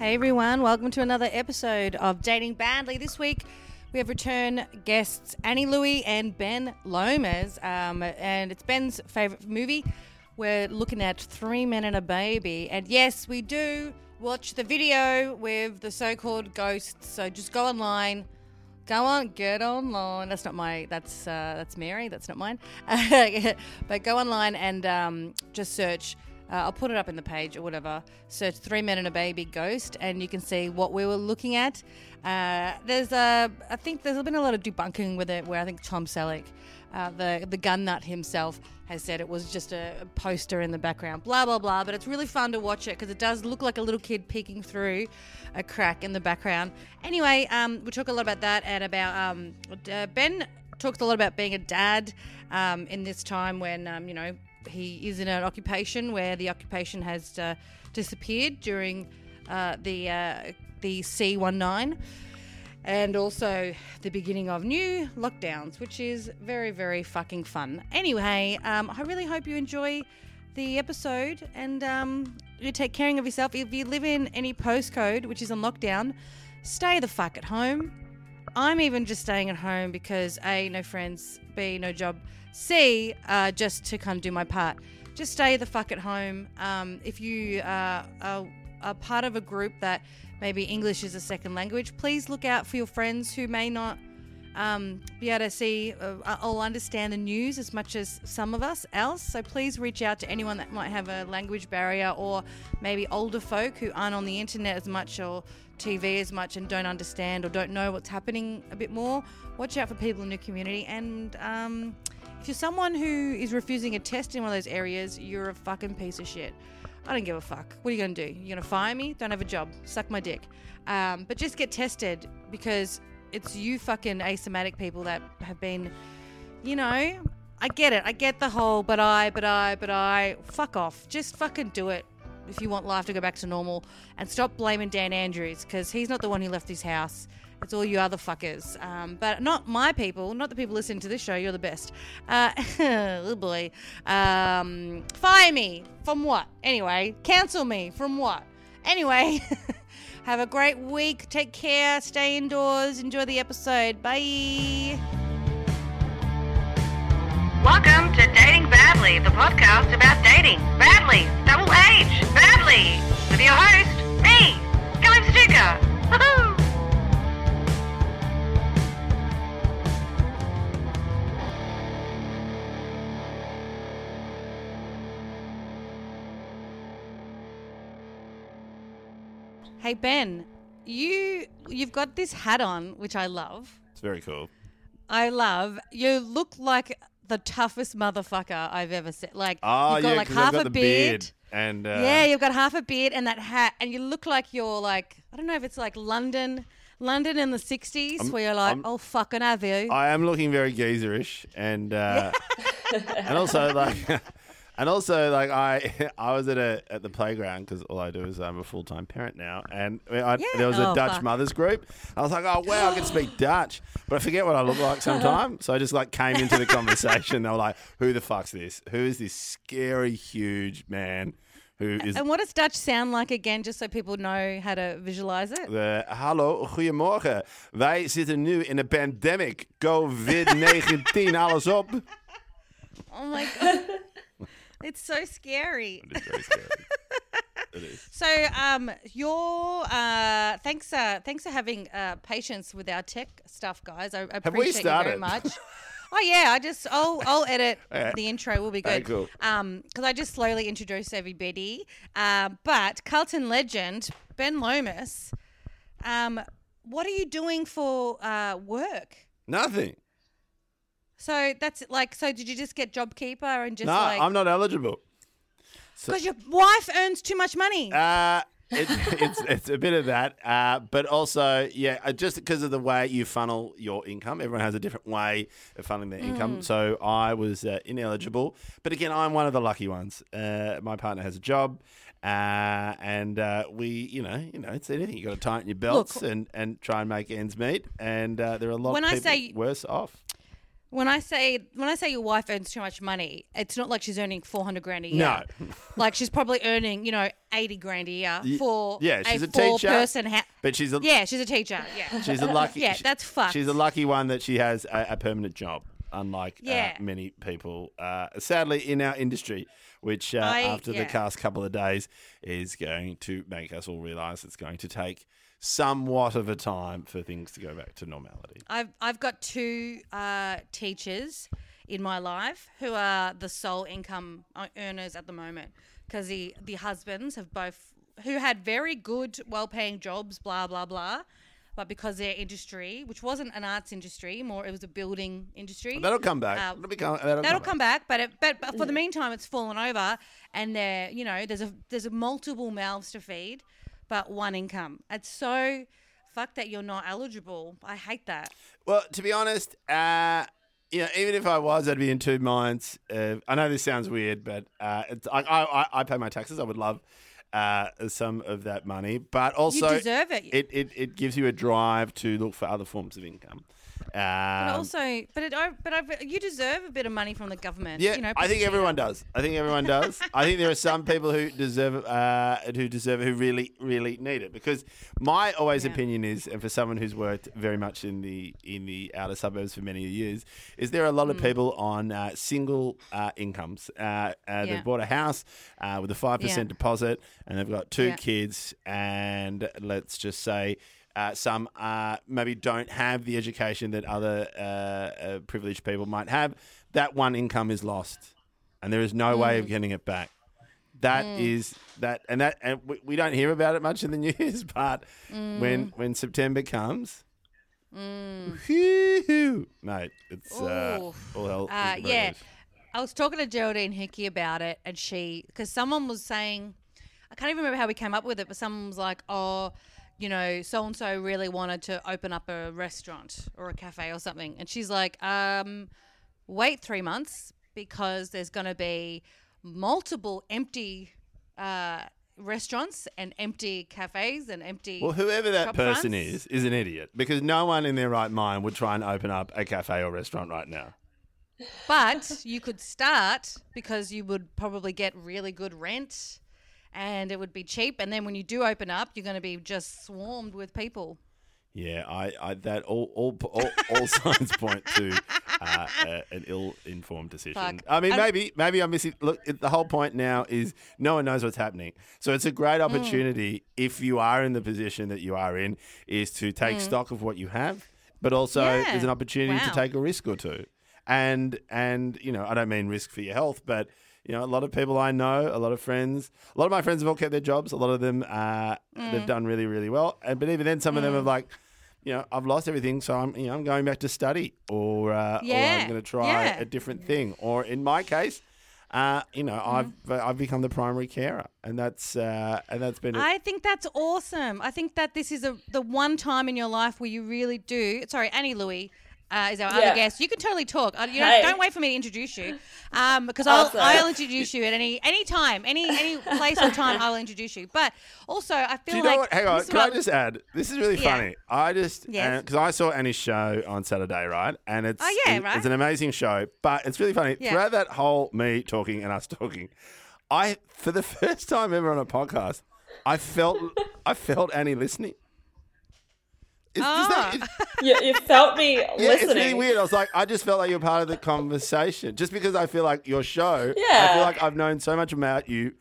Hey everyone, welcome to another episode of Dating Badly. This week we have return guests Annie Louey and Ben Lomas, um, and it's Ben's favorite movie. We're looking at Three Men and a Baby, and yes, we do watch the video with the so-called ghosts. So just go online, go on, get online. That's not my. That's uh, that's Mary. That's not mine. but go online and um, just search. Uh, I'll put it up in the page or whatever. Search Three Men and a Baby Ghost, and you can see what we were looking at. Uh, there's a, I think there's been a lot of debunking with it, where I think Tom Selleck, uh, the the gun nut himself, has said it was just a, poster in the background. Blah blah blah. But it's really fun to watch it because it does look like a little kid peeking through a crack in the background. Anyway, um, we talk a lot about that and about um, uh, Ben talks a lot about being a dad um, in this time when um, you know he is in an occupation where the occupation has uh, disappeared during uh, the uh, the C19 and also the beginning of new lockdowns, which is very very fucking fun. Anyway, um, I really hope you enjoy the episode and um, you take caring of yourself. If you live in any postcode which is on lockdown, stay the fuck at home. I'm even just staying at home because A, no friends, B, no job, C, uh, just to kind of do my part. Just stay the fuck at home. Um, if you uh, are, are part of a group that maybe English is a second language, please look out for your friends who may not um, be able to see uh, or understand the news as much as some of us else. So please reach out to anyone that might have a language barrier or maybe older folk who aren't on the internet as much or TV as much and don't understand or don't know what's happening a bit more. Watch out for people in your community. And um, if you're someone who is refusing a test in one of those areas, you're a fucking piece of shit. I don't give a fuck. What are you going to do? You're going to fire me? Don't have a job. Suck my dick. Um, but just get tested because it's you fucking asthmatic people that have been, you know, I get it. I get the whole, but I, but I, but I. Fuck off. Just fucking do it if you want life to go back to normal and stop blaming Dan Andrews because he's not the one who left his house. It's all you other fuckers. Um, but not my people, not the people listening to this show. You're the best. Uh, oh boy. Um, fire me. From what? Anyway, cancel me. From what? Anyway, have a great week. Take care. Stay indoors. Enjoy the episode. Bye. Welcome to Dating Badly, the podcast about dating badly, double H, badly, with your host, me, Kelly Fastuca. Hey Ben, you you've got this hat on, which I love. It's very cool. I love. You look like the toughest motherfucker I've ever seen. Like Oh, you've got yeah, like 'cause half got a the beard. and uh, yeah, you've got half a beard and that hat, and you look like you're like I don't know if it's like London, London in the '60s, where you're like, I'm- oh fucking have you? I am looking very geezerish, and uh, and also like, and also like I I was at a at the playground because all I do is I'm a full time parent now, and I, Yeah. there was a Oh, Dutch fuck. mothers group. I was like, oh wow, I can speak Dutch, but I forget what I look like sometimes. So I just like came into the conversation. They were like, who the fuck's this? Who is this scary huge man? Who is and what does Dutch sound like again, just so people know how to visualize it? Uh, hallo, goedemorgen. Wij zitten nu in een pandemic. COVID-19, alles op. Oh my god, it's so scary. It is very scary. it is. So, um, your uh, thanks, uh, thanks for having uh, patience with our tech stuff, guys. I, I appreciate you very much. oh yeah, I just I'll I'll edit the intro. We'll be good. cool. Um, because I just slowly introduce everybody. Um, but Carlton legend Ben Lomas, um, what are you doing for uh work? Nothing. So that's like, so did you just get JobKeeper and just no, like I'm not eligible. because your wife earns too much money? Uh, it, it's it's a bit of that, uh, but also yeah, just because of the way you funnel your income, everyone has a different way of funneling their Mm. income. So I was uh, ineligible, but again, I'm one of the lucky ones. Uh, my partner has a job, uh, and uh, we, you know, you know, it's anything. You got to tighten your belts Look- and and try and make ends meet. And uh, there are a lot When of I say- worse off. When I say when I say your wife earns too much money, it's not like she's earning four hundred grand a year. No. like she's probably earning you know eighty grand a year for yeah, she's a four teacher, person. Ha- But she's a yeah, she's a teacher. Yeah, she's a lucky. Yeah, she- that's fucked. She's a lucky one that she has a, a permanent job, unlike Yeah. uh, many people. Uh, sadly, in our industry, which uh, I- after yeah. the past couple of days is going to make us all realise it's going to take somewhat of a time for things to go back to normality. I've I've got two uh, teachers in my life who are the sole income earners at the moment because the the husbands have both who had very good, well-paying jobs, blah blah blah, but because their industry, which wasn't an arts industry, more it was a building industry. That'll come back. Uh, that'll, become, that'll, That'll come come back, but it, but, but for the meantime, it's fallen over, and there, you know, there's a there's a multiple mouths to feed, but one income. It's so fuck that you're not eligible. I hate that. Well, to be honest, uh, you know, even if I was, I'd be in two minds. Uh, I know this sounds weird, but uh, it's, I, I, I pay my taxes. I would love uh, some of that money, but also deserve it. It, it. it gives you a drive to look for other forms of income. But Um, also, but it, but I, you deserve a bit of money from the government. yeah, you know, I think everyone does. I think everyone does. I think there are some people who deserve, uh, who deserve, who really, really need it. Because my always Yeah. opinion is, and for someone who's worked very much in the in the outer suburbs for many years, is there are a lot Mm. of people on uh, single uh, incomes. Uh, uh, Yeah. They've bought a house uh, with a five percent Yeah. deposit, and they've got two kids, and let's just say. Uh, some uh, maybe don't have the education that other uh, uh, privileged people might have. That one income is lost, and there is no way Mm. of getting it back. That is that, and that, and we, we don't hear about it much in the news. But Mm. when when September comes, whew, mate, it's uh, all hell. Uh, yeah, I was talking to Geraldine Hickey about it, and she because someone was saying, I can't even remember how we came up with it, but someone was like, "Oh, you know, so and so really wanted to open up a restaurant or a cafe or something," and she's like, um, "Wait three months because there's going to be multiple empty." Uh, restaurants and empty cafes and empty Well, whoever that person fronts. is, is an idiot because no one in their right mind would try and open up a cafe or restaurant right now. But you could start because you would probably get really good rent and it would be cheap. And then when you do open up, you're going to be just swarmed with people. Yeah, I, I that all all all, all signs point to uh, uh, an ill-informed decision. Fuck. I mean, maybe maybe I'm missing. Look, the whole point now is no one knows what's happening, so it's a great Mm. opportunity if you are in the position that you are in, is to take stock of what you have, but also Mm. Yeah. there's an opportunity to take a risk or two, and and you know I don't mean risk for your health, but you know, a lot of people I know, a lot of friends, a lot of my friends have all kept their jobs. A lot of them, uh, Mm. they've done really, really well. And but even then, some of them have like, you know, I've lost everything, so I'm, you know, I'm going back to study, or, uh, or Yeah, I'm going to try yeah. a different thing. Or in my case, uh, you know, Mm-hmm. I've uh, I've become the primary carer, and that's uh, and that's been. a- I think that's awesome. I think that this is a, the one time in your life where you really do. Sorry, Annie Louey. Uh, is our other guest? You can totally talk. Uh, You know, Hey. don't wait for me to introduce you, um, because I'll, Awesome. I'll introduce you at any any time, any any place or time. I'll introduce you. But also, I feel Do you like know what? Hang on. Can I just add? This is really Yeah. funny. I just Yes. because I saw Annie's show on Saturday, right? And it's Oh, yeah, it- right. it's an amazing show. But it's really funny Yeah. throughout that whole me talking and us talking. I for the first time ever on a podcast, I felt I felt Annie listening. It's, does that- Ah. You, you felt me yeah, listening. it's really weird. I was like, I just felt like you're part of the conversation, just because I feel like your show. Yeah. I feel like I've known so much about you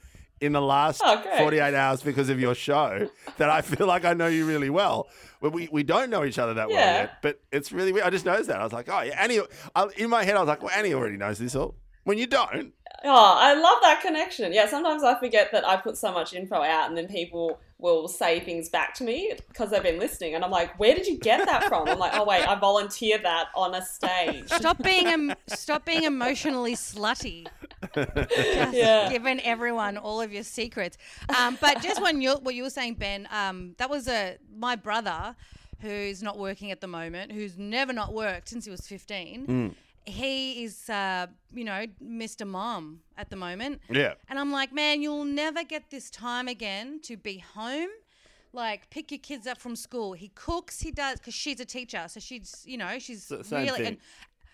in the last Oh, 48 hours because of your show that I feel like I know you really well. But we, we don't know each other that well yet. But it's really weird. I just noticed that. I was like, oh, yeah, Annie. I, in my head, I was like, well, Annie already knows this all. When you don't, Oh, I love that connection. Yeah, sometimes I forget that I put so much info out and then people will say things back to me because they've been listening. And I'm like, where did you get that from? I'm like, oh, wait, I volunteered that on a stage. Stop being em- stop being emotionally slutty. Just Yeah. giving everyone all of your secrets. Um, but just when you what you were saying, Ben, um, that was a my brother who's not working at the moment, who's never not worked since he was fifteen. He is, uh, you know, Mr. Mom at the moment. yeah. And I'm like, man, you'll never get this time again to be home. Like, pick your kids up from school. He cooks, he does, because she's a teacher. So she's, you know, she's S- really. thing. And,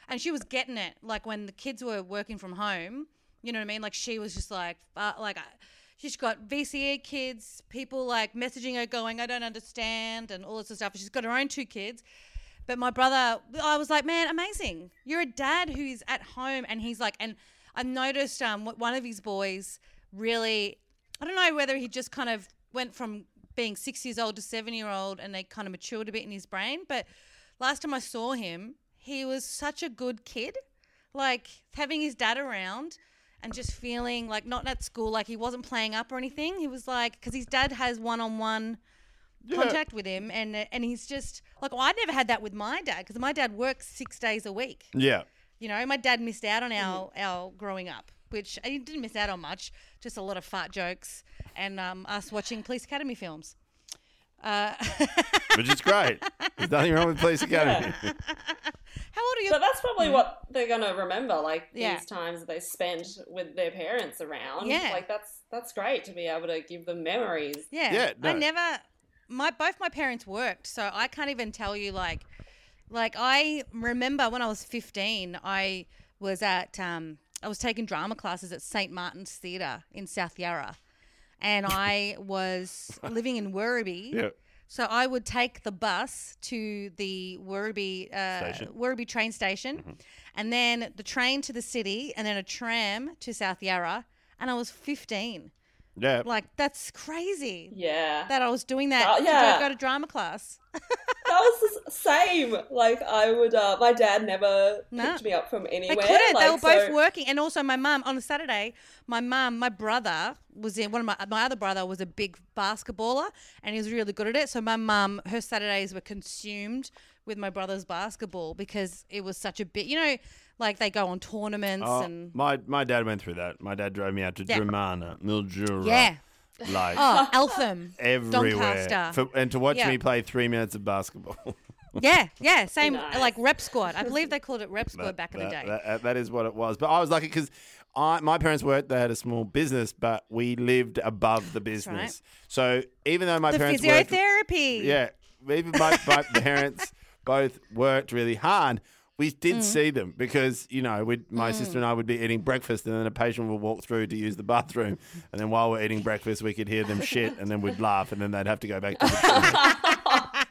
and she was getting it. Like when the kids were working from home, you know what I mean? Like she was just like, uh, like. I, She's got VCE kids, people like messaging her going, I don't understand, and all this stuff. She's got her own two kids. But my brother, I was like, man, amazing. You're a dad who's at home and he's like, and I noticed um, one of his boys really, I don't know whether he just kind of went from being six years old to seven year old and they kind of matured a bit in his brain. But last time I saw him, he was such a good kid. Like having his dad around and just feeling like not at school, like he wasn't playing up or anything. He was like, because his dad has one on one contact with him, and and he's just like, well, I never had that with my dad because my dad works six days a week. Yeah. You know, my dad missed out on our our growing up, which he didn't miss out on much, just a lot of fart jokes and um, us watching Police Academy films. Uh, Which is great. There's nothing wrong with Police Academy. how old are you? So that's probably what they're gonna remember, like Yeah. these times they spent with their parents around. Yeah. Like that's that's great to be able to give them memories. Yeah. Yeah, I never my both my parents worked, so I can't even tell you like like I remember when I was 15, I was at um I was taking drama classes at St. Martin's Theatre in South Yarra. And I was living in Werribee. Yeah. So I would take the bus to the Werribee uh, Station. Werribee train station, and then the train to the city, and then a tram to South Yarra. And I was 15. Yeah. Like that's crazy Yeah. that I was doing that Oh, to yeah. go, go to drama class. That was the same. Like I would, uh, my dad never No. picked me up from anywhere. They anywhere. couldn't. they were like, both so- working, and also my mum on a Saturday. My mum, my brother was in one of my my other brother was a big basketballer, and he was really good at it. So my mum, her Saturdays were consumed with my brother's basketball because it was such a bit. You know, like they go on tournaments Oh, and my my dad went through that. My dad drove me out to Yeah. Dromana, Mildura, yeah. like Oh, Eltham, everywhere, Doncaster. For, and to watch Yeah. me play three minutes of basketball. Yeah, yeah, same Nice. like rep squad. I believe they called it rep squad That- back in the day. that- that is what it was. But I was lucky because I my parents worked. They had a small business, but we lived above the business. right. So even though my the parents worked, physiotherapy. yeah, even my, my parents both worked really hard. We did Mm. see them because you know we'd, my sister and I would be eating breakfast, and then a patient would walk through to use the bathroom, and then while we're eating breakfast, we could hear them shit, and then we'd laugh, and then they'd have to go back to the.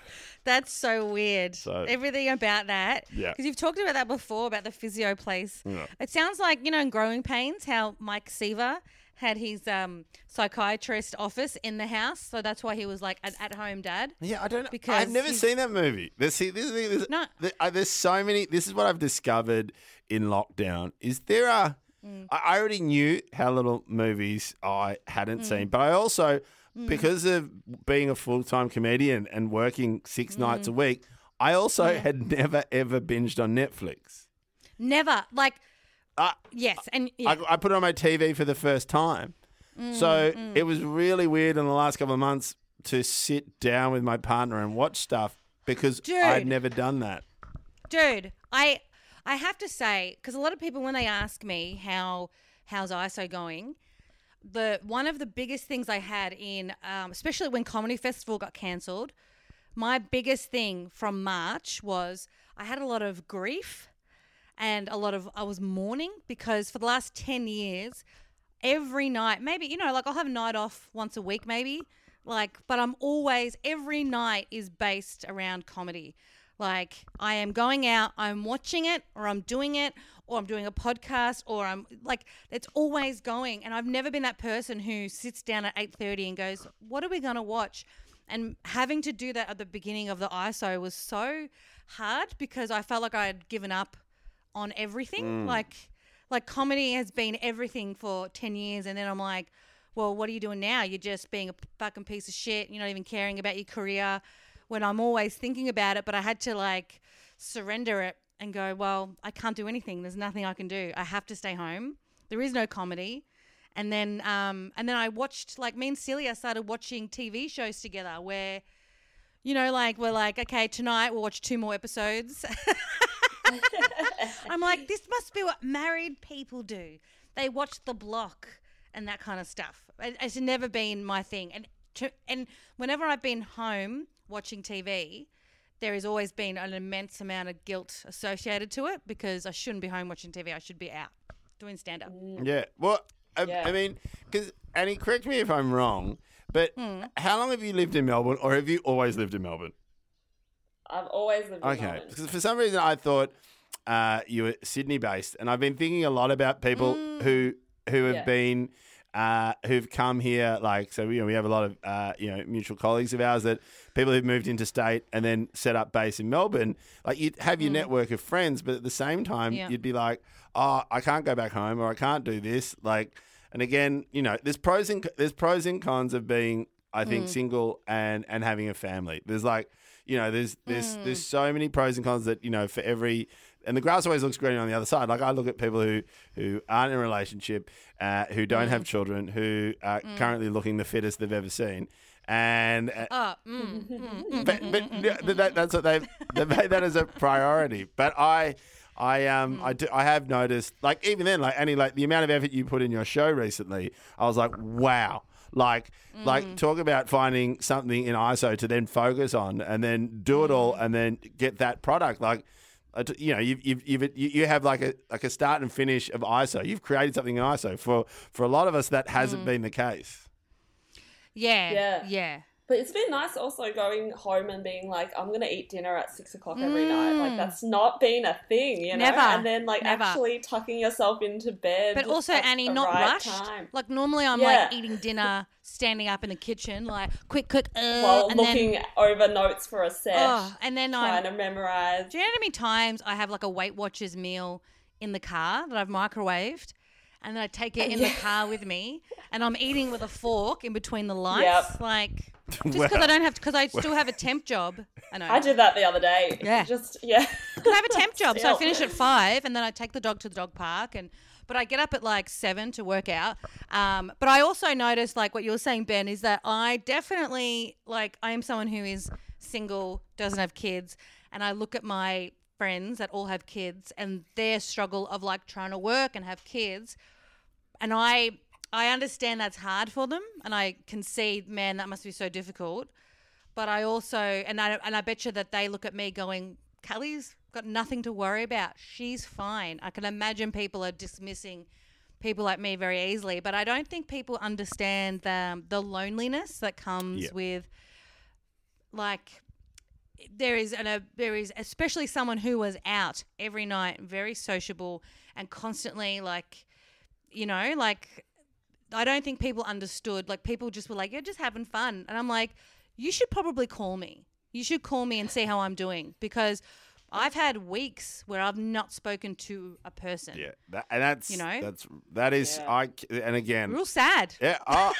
That's so weird. So- Everything about that. Yeah. Because you've talked about that before, about the physio place. Yeah. It sounds like, you know, in Growing Pains, how Mike Seaver had his um, psychiatrist office in the house. So that's why he was like an at home dad. Yeah, I don't know. Because I've never he's- seen that movie. There's, see, this, is- this, No. there- uh, there's so many. This is what I've discovered in lockdown. Is there a? Mm. I I already knew how little movies I hadn't Mm. seen, but I also, because of being a full time comedian and working six nights a Mm. week, I also had never ever binged on Netflix. Never. Like, Uh, yes. And yeah. I, I put it on my TV for the first time. Mm, so it was really weird in the last couple of months to sit down with my partner and watch stuff because I'd never done that. dude i i have to say because a lot of people when they ask me how how's iso going the one of the biggest things i had in um, especially when comedy festival got cancelled my biggest thing from march was i had a lot of grief and a lot of i was mourning because for the last 10 years every night maybe you know like i'll have a night off once a week maybe like but i'm always every night is based around comedy. Like i am going out i'm watching it or i'm doing it or i'm doing a podcast or i'm like it's always going. And i've never been that person who sits down at 8.30 and goes what are we going to watch? And having to do that at the beginning of the iso was so hard because i felt like i had given up on everything. Like like comedy has been everything for 10 years and then i'm like well what are you doing now? You're just being a fucking piece of shit. You're not even caring about your career. When i'm always thinking about it but i had to like surrender it and go well i can't do anything. There's nothing i can do. I have to stay home. There is no comedy. And then um and then i watched like me and celia started watching tv shows together where you know like we're like okay tonight we'll watch two more episodes I'm like, this must be what married people do. They watch The Block and that kind of stuff. It's never been my thing. And to, and whenever I've been home watching TV, there has always been an immense amount of guilt associated to it because I shouldn't be home watching TV. I should be out doing stand up. Yeah. Well, I, Yeah. I mean, because Annie, correct me if I'm wrong, but Hmm. how long have you lived in Melbourne, or have you always lived in Melbourne? I've always lived in Okay, Melbourne. because for some reason I thought uh, you were Sydney based, and I've been thinking a lot about people who who have Yeah. been. Uh, who've come here like so you know we have a lot of uh, you know mutual colleagues of ours that people who've moved into state and then set up base in Melbourne like you'd have your network of friends but at the same time Yeah. you'd be like oh I can't go back home or I can't do this like and again you know there's pros and there's pros and cons of being I think single and and having a family there's like you know there's there's there's so many pros and cons that you know for every and the grass always looks greener on the other side. Like I look at people who who aren't in a relationship, uh, who don't have children, who are currently looking the fittest they've ever seen, and uh, Oh, mm, mm, mm. but, but that, that's what they've they've made that as a priority. But I. I um I do I have noticed like even then like any like the amount of effort you put in your show recently I was like wow like like mm. talk about finding something in ISO to then focus on and then do it all mm. and then get that product. Like you know you've, you've, you've you you have like a like a start and finish of ISO you've created something in ISO for for a lot of us that hasn't mm. been the case. Yeah, Yeah. yeah, But it's been nice also going home and being like, I'm gonna eat dinner at six o'clock every night. Like that's not been a thing, you know. Mm. Never. And then like Never. actually tucking yourself into bed. But also, Annie, not right rushed. Time. Like normally, I'm Yeah. like eating dinner, standing up in the kitchen, like quick, quick, uh, While and looking then over notes for a set, oh, and then trying I'm. to memorize. Do you know how many times I have like a Weight Watchers meal in the car that I've microwaved? And then I take it in the car with me, and I'm eating with a fork in between the lights, Yep. like just because I don't have, because I still have a temp job. I know. I did that the other day. Yeah. Just yeah. Because I have a temp job, so I finish at five, and then I take the dog to the dog park, and but I get up at like seven to work out. Um, but I also noticed, like what you were saying, Ben, is that I definitely like I am someone who is single, doesn't have kids, and I look at my friends that all have kids and their struggle of like trying to work and have kids, and I I understand that's hard for them, and I can see, man, that must be so difficult. But I also, and I and I bet you that they look at me going, Kelly's got nothing to worry about. She's fine. I can imagine people are dismissing people like me very easily, but I don't think people understand the um, the loneliness that comes Yeah. with like there is an, a there is especially someone who was out every night, very sociable and constantly like you know, like I don't think people understood. Like people just were like, "You're just having fun," and I'm like, "You should probably call me. You should call me and see how I'm doing because I've had weeks where I've not spoken to a person. yeah that, and that's You know? that's that is Yeah. I and again Real sad. Yeah, I,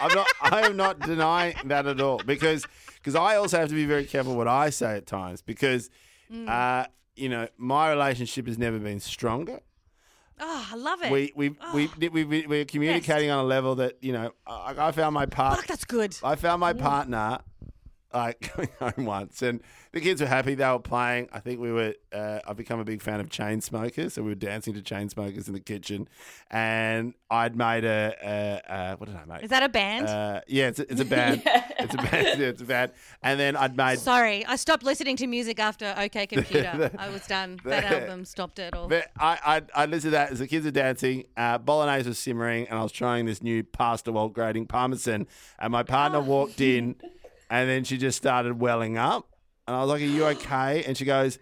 I'm not. I am not denying that at all because because I also have to be very careful what I say at times because Mm. uh, you know my relationship has never been stronger. Oh, I love it. We we we oh. we we we're communicating on a level that you know I, I found my part. Fuck, that's good. I found my mm. partner like going home once, and the kids were happy. They were playing. I think we were. Uh, I've become a big fan of Chainsmokers, so we were dancing to Chainsmokers in the kitchen, and I'd made a, a, a what did I make? Is that a band? Uh, yeah, it's a, it's a band. It's a band. Yeah, it's a band. And then I'd made. Sorry, I stopped listening to music after OK Computer. the- I was done. That album stopped it all. But I, I, I listened to that as the kids are dancing. Uh, bolognese was simmering, and I was trying this new pasta while grating parmesan. And my partner walked in, and then she just started welling up. And I was like, "Are you okay?" And she goes,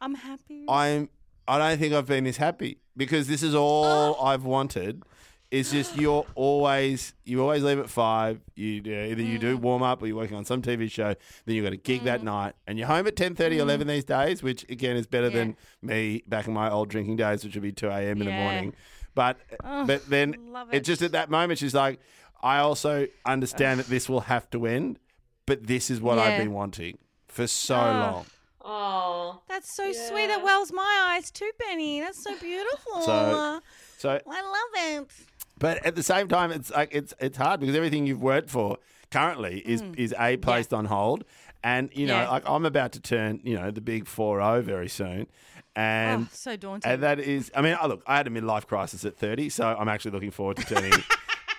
I'm happy. "I'm. I don't think I've been this happy because this is all oh. I've wanted." It's just you're always you always leave at five. You do, either you do mm. warm up or you're working on some TV show. Then you've got a gig that mm. night, and you're home at 10, mm. 11 these days, which again is better than me back in my old drinking days, which would be two a.m. in the Yeah. morning. But but then love it's it. just at that moment she's like, I also understand that this will have to end, but this is what I've been wanting for so Ah. long. Oh, That's so sweet. Yeah. That wells my eyes too, Benny. That's so beautiful. So- So I love it. But at the same time, it's like it's it's hard because everything you've worked for currently is is a placed on hold, and you know, Mm. Yeah. like I'm about to turn you know the big four zero very soon, and oh, so daunting. and that is, I mean, oh, look, I had a midlife crisis at 30, so I'm actually looking forward to turning.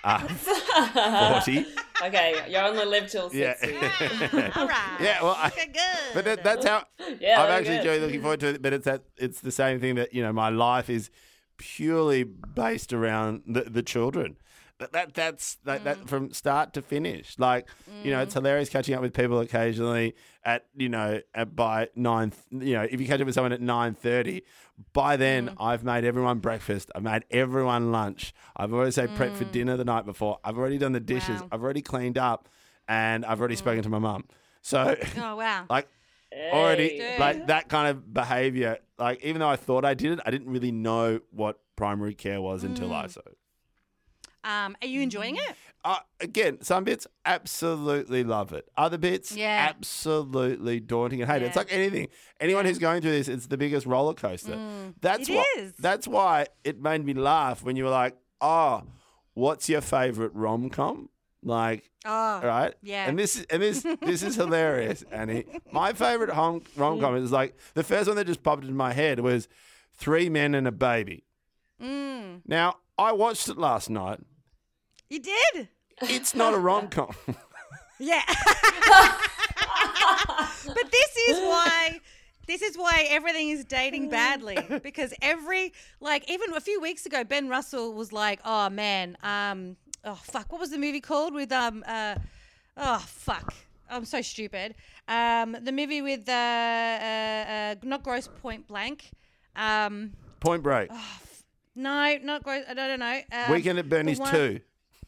uh, 40. Okay, you only live till Yeah. 60. All right. Yeah, well, I- Okay, good. But that, that's how Yeah, I've they're actually good. looking forward to it. But it's that it's the same thing that you know my life is purely based around the, the children. That, that that's that, Mm. that from start to finish. Like you know, it's hilarious catching up with people occasionally at you know at by nine. You know, if you catch up with someone at nine thirty, by then Mm. I've made everyone breakfast. I've made everyone lunch. I've already say prep Mm. for dinner the night before. I've already done the dishes. Wow. I've already cleaned up, and I've already spoken to my mum. So. oh wow. Like already Hey. like that kind of behavior like even though i thought i did it i didn't really know what primary care was until Mm. i so Um, are you enjoying it? uh, again some bits absolutely love it other bits Yeah. absolutely daunting and hate it it's Yeah. like anything anyone who's going through this it's the biggest roller coaster that's Mm. It why is. that's why it made me laugh when you were like oh what's your favorite rom-com like Oh, right? Yeah. And this is and this this is hilarious, Annie. My favorite hom- rom com is like the first one that just popped into my head was Three Men and a Baby. mm, Now I watched it last night. You did. It's not a rom com. Yeah. but this is why this is why everything is dating badly because every like even a few weeks ago Ben Russell was like, "Oh man, um oh fuck, what was the movie called with um uh oh fuck. I'm so stupid. Um the movie with uh, uh, uh not Grosse Pointe Blank. Um Point Break. no, not Gross I don't know. Um, Weekend at Bernie's one- two.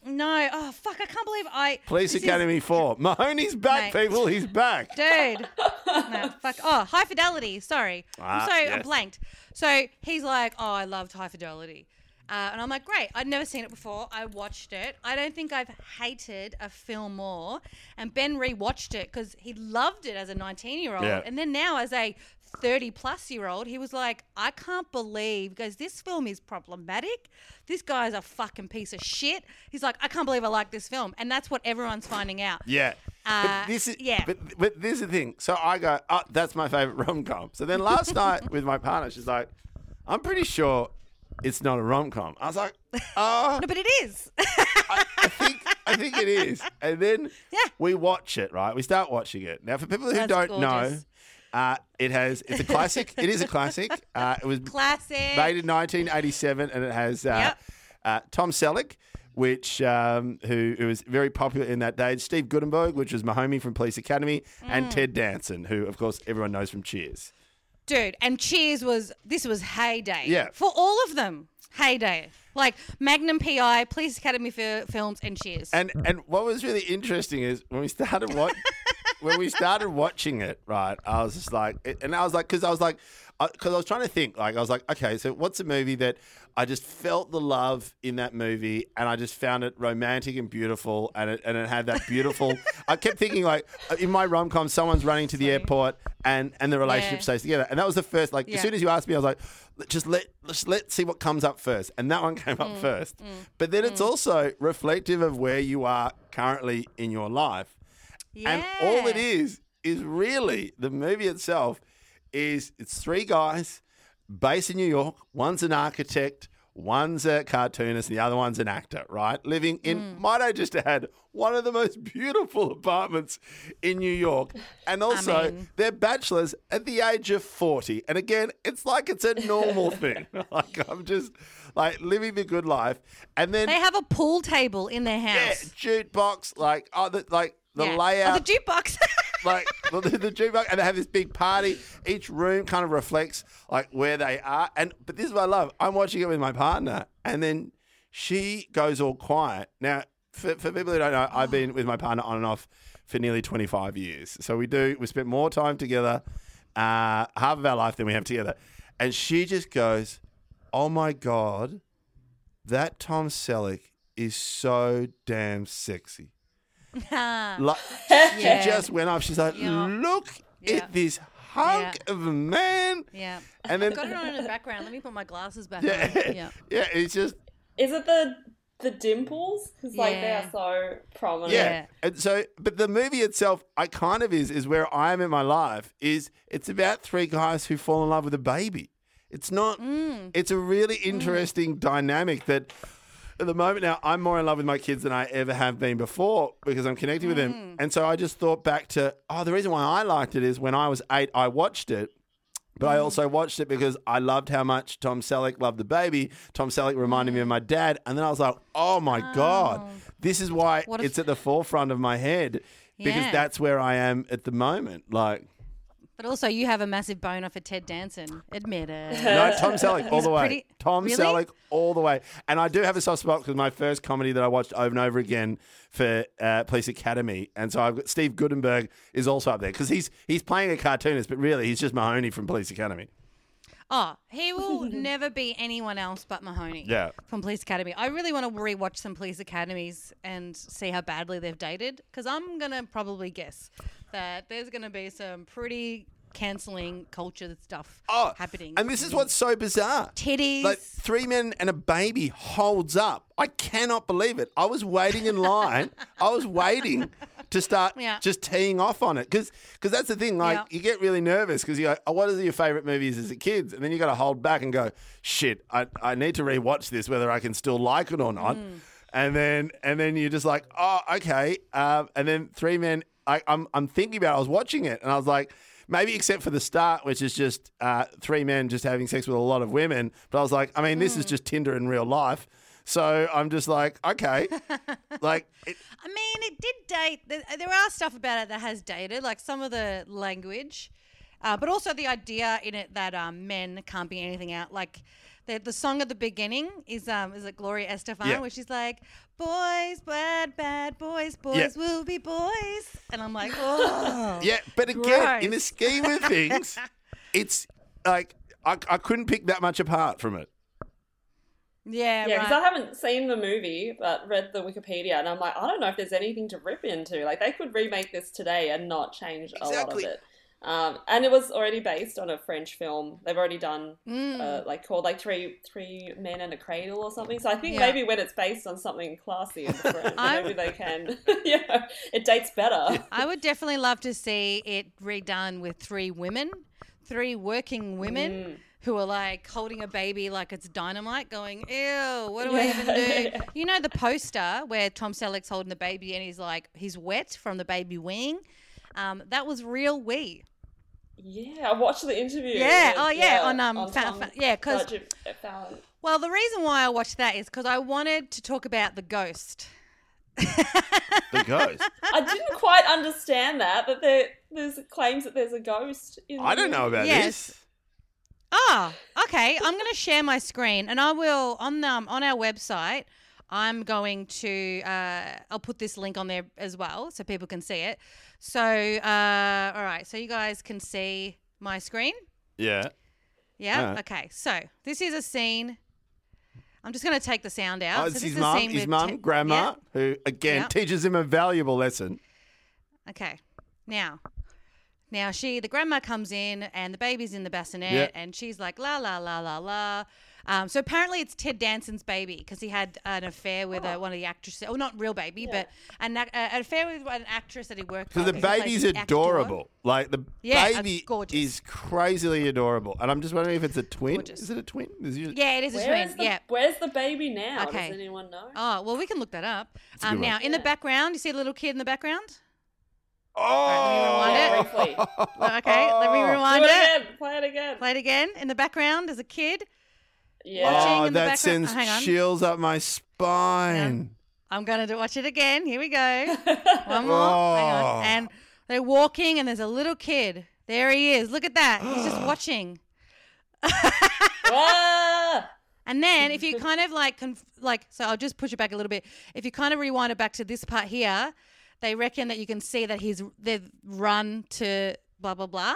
No, oh fuck, I can't believe I Police this is- Academy four. Mahoney's back, Mate. people. He's back. dude. no, fuck. Oh, high fidelity. Sorry. Ah, I'm I yes. blanked. So he's like, oh, I loved high fidelity. Uh, and I'm like, great. I'd never seen it before. I watched it. I don't think I've hated a film more. And Ben rewatched it because he loved it as a 19 year old. Yeah. And then now, as a 30 plus year old, he was like, I can't believe, because this film is problematic. This guy's a fucking piece of shit. He's like, I can't believe I like this film. And that's what everyone's finding out. Yeah. Uh, but this is yeah. But but this is the thing. So I go, oh, that's my favorite rom com. So then last night with my partner, she's like, I'm pretty sure it's not a rom com. I was like, oh, No, but it is. I, I think I think it is. And then Yeah. we watch it, right? We start watching it. Now, for people who That's don't know, gorgeous. Uh, it has it's a classic. it is a classic. Uh, it was Classic. made in 1987, and it has uh, Yep. uh, Tom Selleck. Which um, who, who was very popular in that day? Steve Guttenberg, which was Mahoney from Police Academy, Mm. and Ted Danson, who of course everyone knows from Cheers. Dude, and Cheers was this was heyday. Yeah. For all of them. Heyday. Like Magnum PI, Police Academy fi- films, and Cheers. And and what was really interesting is when we started what when we started watching it, right? I was just like, and I was like, because I was like, uh, because I was trying to think, like, I was like, okay, so what's a movie that I just felt the love in that movie, and I just found it romantic and beautiful, and it and it had that beautiful. I kept thinking like uh, in my rom com, someone's running to the Sorry. airport, and and the relationship Yeah. stays together, and that was the first. Like Yeah. as soon as you asked me, I was like, just let let's let's see what comes up first, and that one came Mm, up first. Mm, but then it's mm. also reflective of where you are currently in your life. And all it is is really the movie itself is it's three guys based in New York. One's an architect, one's a cartoonist, and the other one's an actor, right? Living in Mm. might I just add one of the most beautiful apartments in New York. And also mean- they're bachelors at the age of 40. And again, it's like it's a normal thing. like I'm just like living the good life. And then they have a pool table in their yeah, house. jukebox, like oh, the, like the Yeah. layout, Oh, the jukebox. like the, the jukebox, and they have this big party. Each room kind of reflects like where they are. And but this is what I love. I'm watching it with my partner, and then she goes all quiet. Now, for, for people who don't know, I've been with my partner on and off for nearly 25 years. So we do we spent more time together, uh, half of our life than we have together. And she just goes, "Oh my god, that Tom Selleck is so damn sexy." Like, Yeah. She just went up. She's like, Yeah. look Yeah. at this hunk of a man. yeah. And then, Got it on in the background. Let me put my glasses back yeah, on. Yeah. yeah, it's just, Is it the the dimples? Because like they are so prominent. yeah. Yeah. And so, but the movie itself, I kind of is, is where I am in my life, is it's about three guys who fall in love with a baby. It's not, Mm. it's a really interesting dynamic that at the moment now, I'm more in love with my kids than I ever have been before because I'm connecting with them. Mm. And so I just thought back to, oh, the reason why I liked it is when I was eight, I watched it. But I Mm. also watched it because I loved how much Tom Selleck loved the baby. Tom Selleck reminded me of my dad. And then I was like, oh my God, this is why What a it's f- at the forefront of my head because Yeah. that's where I am at the moment. Like, But also, you have a massive boner for Ted Danson. Admit it. No, Tom Selleck all the way. pretty- Tom Really? Selleck all the way. And I do have a soft spot because my first comedy that I watched over and over again for uh, Police Academy, and so I've got Steve Guttenberg is also up there because he's he's playing a cartoonist, but really he's just Mahoney from Police Academy. Oh, he will never be anyone else but Mahoney. Yeah. From Police Academy. I really want to rewatch some Police Academies and see how badly they've dated because I'm going to probably guess that there's going to be some pretty cancelling culture stuff Oh, happening. and this is what's so bizarre. Titties. Like three men and a baby holds up. I cannot believe it. I was waiting in line. I was waiting to start Yeah. just teeing off on it because that's the thing. Like Yeah. you get really nervous because you go, oh, "What are your favorite movies as a kids?" And then you got to hold back and go, "Shit, I, I need to rewatch this whether I can still like it or not." Mm. And then and then you're just like, "Oh, okay." Um, and then three men. I, I'm I'm thinking about. It. I was watching it and I was like. Maybe except for the start, which is just uh, three men just having sex with a lot of women. But I was like, I mean, this is just Tinder in real life. So I'm just like, okay, like it, I mean, it did date. There, there are stuff about it that has dated, like some of the language, uh, but also the idea in it that um, men can't be anything out. Like the the song at the beginning is um is it Gloria Estefan, Yeah. where she's like, "Boys, bad, bad boys, boys Yeah. will be boys," and I'm like, oh, yeah. But again, in the Gross. scheme of things, it's like I, I couldn't pick that much apart from it. yeah, Yeah, because I right. haven't seen the movie, but read the Wikipedia, and I'm like, I don't know if there's anything to rip into. Like, they could remake this today and not change a lot Exactly. of it. Um, and it was already based on a French film. They've already done Mm. uh, like called like three three men and a cradle or something. So I think Yeah. maybe when it's based on something classy and different, maybe they can. yeah, it dates better. I would definitely love to see it redone with three women, three working women Mm. who are like holding a baby like it's dynamite, going, ew, what do I even do? You know the poster where Tom Selleck's holding the baby and he's like, he's wet from the baby wing? Um, that was real wee. Yeah, I watched the interview. Yeah, with- oh, yeah, on, um, Fa- Tom- Fa- yeah, 'cause- Jim- Fallon. Well, the reason why I watched that is because I wanted to talk about the ghost. The ghost. I didn't quite understand that that there there's claims that there's a ghost. In I don't know about Yes. this. Ah, okay. I'm going to share my screen, and I will on um, on our website. I'm going to. Uh, I'll put this link on there as well, so people can see it. So, uh, all right. So you guys can see my screen. Yeah. Yeah. Alright. Okay. So this is a scene. I'm just going to take the sound out. Oh, so it's this his is a mum, scene his with mum, Te- grandma, who again teaches him a valuable lesson. Okay. Now, now she, the grandma comes in and the baby's in the bassinet Yeah. and she's like, la, la, la, la, la. Um, so apparently it's Ted Danson's baby because he had an affair with uh, one of the actresses. Oh, not real baby, Yeah. but an, uh, an affair with an actress that he worked with. the 'cause the baby's plays the actor. adorable. Like the Yeah, baby is crazily adorable. And I'm just wondering if it's a twin. Gorgeous. Is it a twin? There's usually- Yeah, it is a Where's twin. the, Yeah. Where's the baby now? Okay. Does anyone know? Oh, well, we can look that up. Um, now, one. in the background, you see a little kid in the background? Oh, Let me rewind it. briefly. Okay, let me Oh. Do rewind it it. again. Play it again. Play it again. In the background, there's a kid. Yeah. Oh, that background- sends oh, hang on. chills up my spine. I'm going to watch it again. Here we go. One more. Hang Oh. on. And they're walking, and there's a little kid. There he is. Look at that. He's just watching. And then if you kind of like, conf- like, so I'll just push it back a little bit. If you kind of rewind it back to this part here, they reckon that you can see that he's they've run to blah blah blah.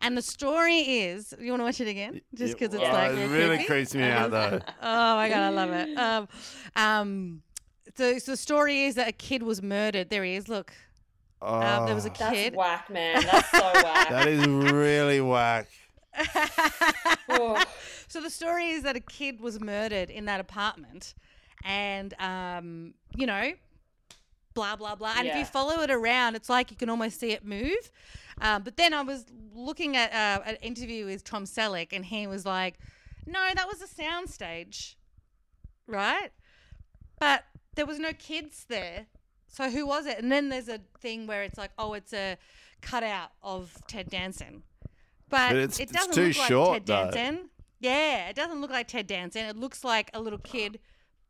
And the story is, you want to watch it again, just because it's Oh, like it really creepy? creeps me out though. Oh my god, I love it. Um, um, so, so the story is that a kid was murdered. There he is. Look, um, there was a kid. That's kid. whack, man. That's so whack. that is really whack. Oh. So the story is that a kid was murdered in that apartment, and um, you know, blah blah blah. And if you follow it around, it's like you can almost see it move. Um, but then I was looking at uh, an interview with Tom Selleck, and he was like, "No, that was a soundstage, right?" but there was no kids there. So who was it? And then there's a thing where it's like, oh, it's a cutout of Ted Danson, but, But it's- it doesn't too look like short, Ted though. Danson. Yeah, it doesn't look like Ted Danson. It looks like a little kid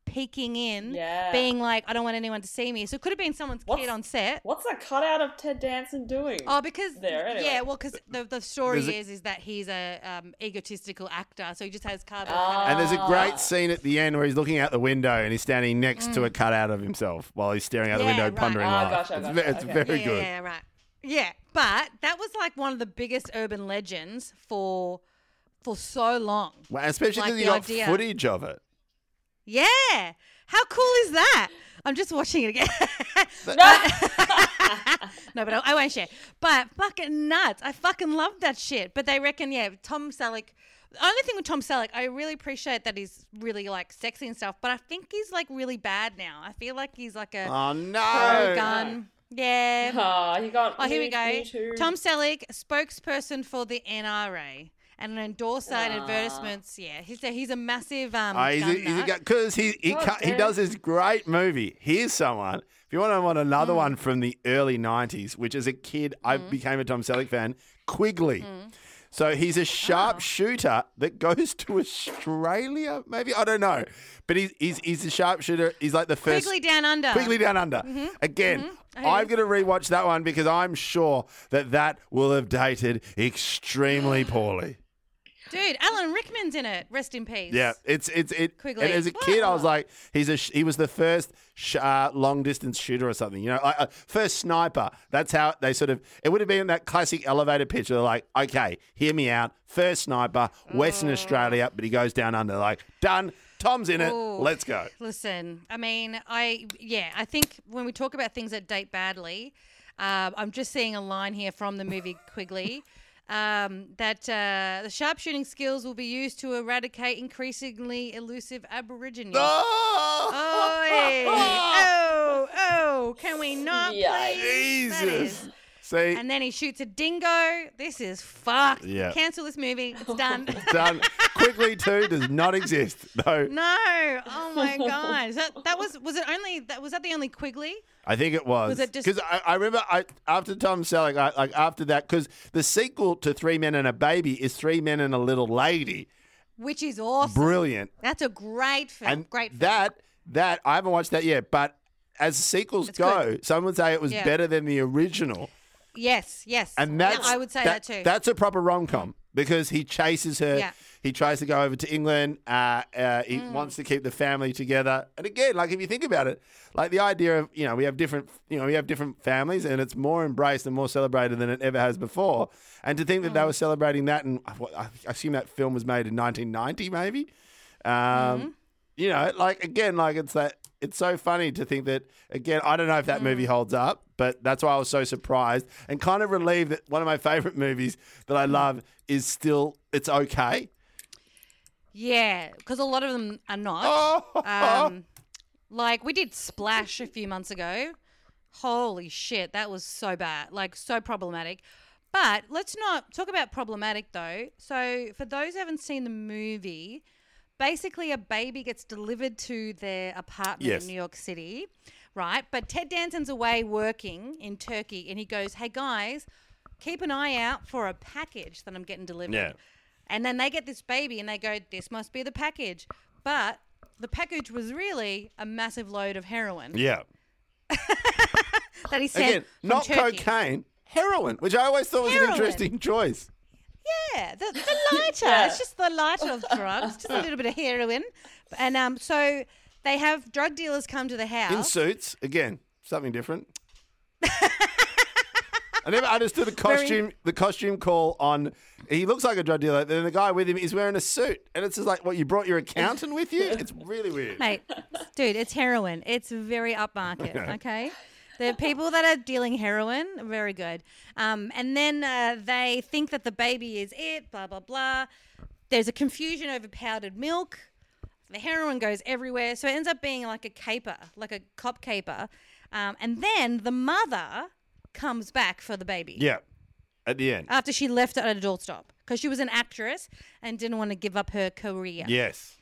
peeking in, Yeah. being like, I don't want anyone to see me. So it could have been someone's What's- kid on set. What's that cutout of Ted Danson doing? Oh, because There, anyway. yeah, well, because the the story There's a- is is that he's a um, egotistical actor, so he just has cardboard. Cutouts. And there's a great scene at the end where he's looking out the window and he's standing next to a cutout of himself while he's staring out the Mm. Window, right. pondering Ah, life. gotcha, it's gotcha, ve- it's okay. very yeah, good. Yeah, right. Yeah, but that was like one of the biggest urban legends for for so long. Well, especially Like because you the got idea. footage of it. Yeah, how cool is that? I'm just watching it again. no, no, but I, I won't share. But fucking nuts! I fucking love that shit. But they reckon, yeah, Tom Selleck. The only thing with Tom Selleck, I really appreciate that he's really like sexy and stuff. But I think he's like really bad now. I feel like he's like a Oh no! gun. Yeah. Ah, he got. Oh, here we go. Tom Selleck, spokesperson for the NRA. And an endorser in Ah. advertisements. Yeah, he's a, he's a massive um. Oh, he's a, gun he's a nut. guy because he he, God he does this great movie. Here's someone. If you want to want another Mm. one from the early '90s, which as a kid I became a Tom Selleck fan, Quigley. Mm. So he's a Oh. sharpshooter that goes to Australia. Maybe I don't know, but he's he's he's a sharpshooter. He's like the first Quigley down under. Quigley Down Under. Mm-hmm. Again, I hear I'm going to rewatch that one because I'm sure that that will have dated extremely poorly. Dude, Alan Rickman's in it. Rest in peace. Yeah, it's it's it. Quigley. And as a kid, I was like, he's a sh- he was the first sh- uh, long distance shooter or something. You know, like, uh, first sniper. That's how they sort of. It would have been that classic elevator pitch. They're like, okay, hear me out. First sniper, Western Australia, but he goes down under. Like done. Tom's in it. Ooh. Let's go. Listen, I mean, I yeah, I think when we talk about things that date badly, um, I'm just seeing a line here from the movie Quigley. Um, that uh, the sharpshooting skills will be used to eradicate increasingly elusive Aborigines. Oh, Oh, oh, oh! Can we not, please? That Jesus. See, And then he shoots a dingo. This is fucked. Yeah. Cancel this movie. It's done. done. Quigley too does not exist. No, no. Oh my god. That that was was it only that was that the only Quigley? I think it was. Was it just- because I, I remember I after Tom Selleck, I, like after that, because the sequel to Three Men and a Baby is Three Men and a Little Lady. Which is awesome. Brilliant. That's a great film. And great film. that that I haven't watched that yet, but as sequels It's go, good. some would say it was Yeah. better than the original. Yes, yes. And Yeah, that's I would say that, too. That's a proper rom com because he chases her. Yeah. He tries to go over to England. Uh, uh, he Mm. wants to keep the family together. And again, like if you think about it, like the idea of you know we have different you know we have different families and it's more embraced and more celebrated than it ever has before. And to think that they Mm. were celebrating that, and I assume that film was made in 1990, maybe. Um, Mm-hmm. You know, like again, like it's that. It's so funny to think that again. I don't know if that Mm. movie holds up, but that's why I was so surprised and kind of relieved that one of my favorite movies that I love is still. It's okay. yeah, because a lot of them are not. Oh, Um, like we did Splash a few months ago. Holy shit, that was so bad, like so problematic. But let's not talk about problematic though. So, for those who haven't seen the movie, basically a baby gets delivered to their apartment Yes. in New York City, right? But Ted Danson's away working in Turkey and he goes, Hey guys, keep an eye out for a package that I'm getting delivered. Yeah. And then they get this baby and they go, This must be the package. But the package was really a massive load of heroin yeah. that he sent Again, not Turkey. cocaine, heroin, which I always thought was Heroin. an interesting choice. Yeah, the, the lighter. Yeah. It's just the lighter of drugs, just a little bit of heroin. And um, so they have drug dealers come to the house. In suits, again, something different. I never understood the costume. The costume call on. He looks like a drug dealer. Then the guy with him is wearing a suit, and it's just like, what? You brought your accountant with you? It's really weird. Mate, dude, it's heroin. It's very upmarket, okay? The people that are dealing heroin, very good. Um, and then uh, they think that the baby is it, blah, blah, blah. There's a confusion over powdered milk. The heroin goes everywhere. So it ends up being like a caper, like a cop caper. Um, and then the mother comes back for the baby Yeah, at the end. after she left at a doorstop because she was an actress and didn't want to give up her career. Yes.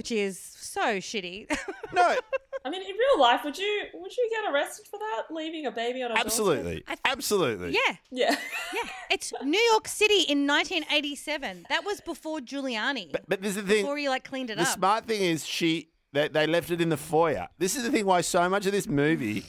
Which is so shitty. No, I mean, in real life, would you would you get arrested for that? Leaving a baby on a doorstep? absolutely, I- absolutely. yeah, Yeah. yeah. It's New York City in 1987. That was before Giuliani. But, but this is the thing. before he like cleaned it The up. The smart thing is she they, they left it in the foyer. This is the thing why so much of this movie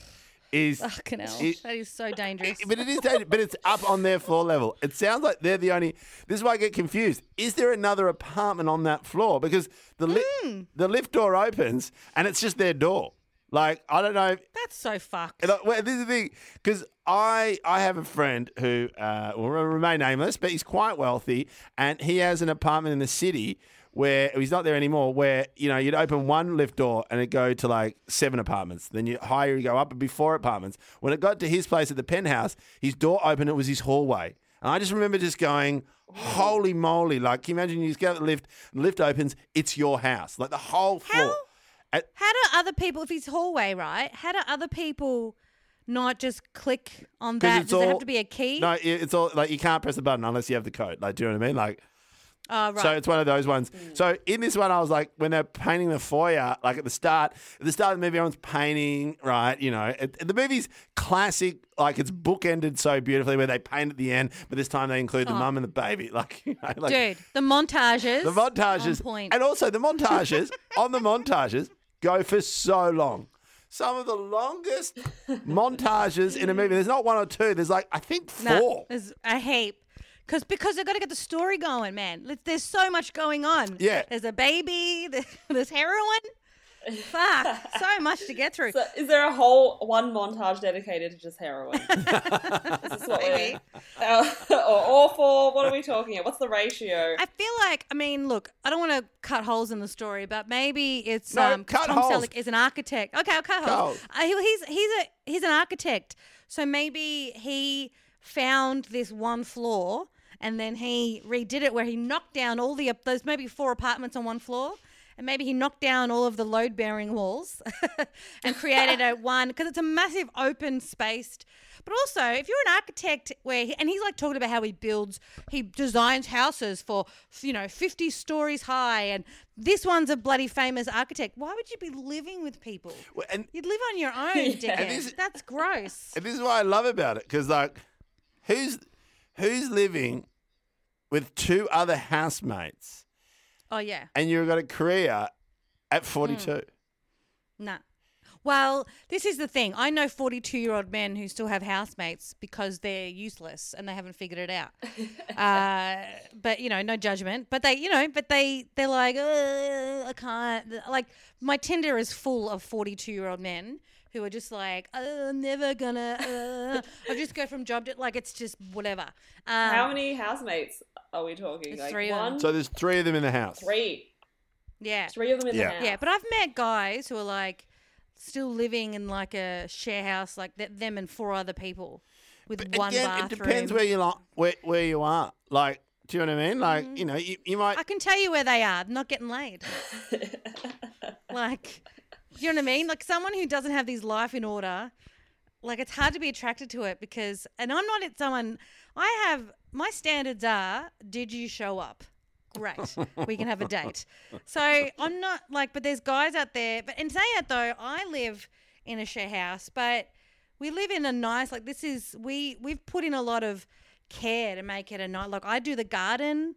is Fucking hell. It- that is so dangerous. but it is dangerous, but it's up on their floor level. It sounds like they're the only. This is why I get confused. Is there another apartment on that floor? Because the li- Hmm. the lift door opens and it's just their door. Like I don't know. That's so fucked. And I- well, this is the thing, because I I have a friend who uh, will remain nameless, but he's quite wealthy, and he has an apartment in the city where he's not there anymore. Where you know you'd open one lift door and it go to like seven apartments. Then you higher you go up, it'd be four apartments. When it got to his place at the penthouse, his door opened. It was his hallway, and I just remember just going. Holy moly! Like, can you imagine you just go up the lift, the lift opens, it's your house, like the whole floor. How? At- How do other people, if he's hallway, right? How do other people not just click on that? Does it have to be a key? No, it's all like you can't press the button unless you have the code. Like, do you know what I mean? Like, Oh, right. So it's one of those ones. Hmm. So in this one, I was like, when they're painting the foyer, like at the start, at the start of the movie, everyone's painting, right? You know, it, the movie's classic, like it's bookended so beautifully, where they paint at the end, but this time they include the mum and the baby, like, you know, like Dude, the montages. the montages, On point. and also the montages on the montages go for so long. Some of the longest montages in a movie. There's not one or two. There's like I think Nah, four. there's a heap. Cause, because they've got to get the story going, man. There's so much going on. Yeah. There's a baby, there's- there's heroin. Fuck. so much to get through. So is there a whole one montage dedicated to just heroin? is this what Maybe. we're, uh, or all four? What are we talking about? What's the ratio? I feel like, I mean, look, I don't want to cut holes in the story, but maybe it's No, um, 'cause cut Tom holes. Selleck is an architect. Okay, I'll cut Cut holes. holes. Uh, he, he's he's a he's an architect, so maybe he found this one floor and then he redid it where he knocked down all the there's maybe four apartments on one floor. And maybe he knocked down all of the load bearing walls and created a one because it's a massive open spaced. But also, if you're an architect where he, and he's like talking about how he builds, he designs houses for you know 50 stories high, and this one's a bloody famous architect. Why would you be living with people? Well, And You'd live on your own, Yeah. this- That's gross. And this is what I love about it because, like, who's who's living with two other housemates Oh yeah, and you've got a career at 42? nah. Well, this is the thing. I know 42 year old men who still have housemates because they're useless and they haven't figured it out. uh, but you know, no judgment. But they, you know, but they they're like, "Uh, I can't. Like my Tinder is full of 42 year old men who are just like, uh, I'm never gonna. Uh. I just go from job to like it's just whatever. Um, How many housemates are we talking? Like three of them. one, So there's three of them in the house. three, Yeah. three of them in Yeah. the house. Yeah, but I've met guys who are like still living in like a share house, like th- them and four other people with one Again, bathroom. it depends where you like where, where you are. Like, do you know what I mean? Like, you know, you, you might. I can tell you where they are, not getting laid. like, you know what I mean? Like someone who doesn't have these life in order, like it's hard to be attracted to it because, and I'm not at someone. I have my standards are: did you show up? Great, we can have a date. So I'm not like, but there's guys out there. But and say that though, I live in a share house, but we live in a nice like this is we we've put in a lot of care to make it a nice. Like I do the garden.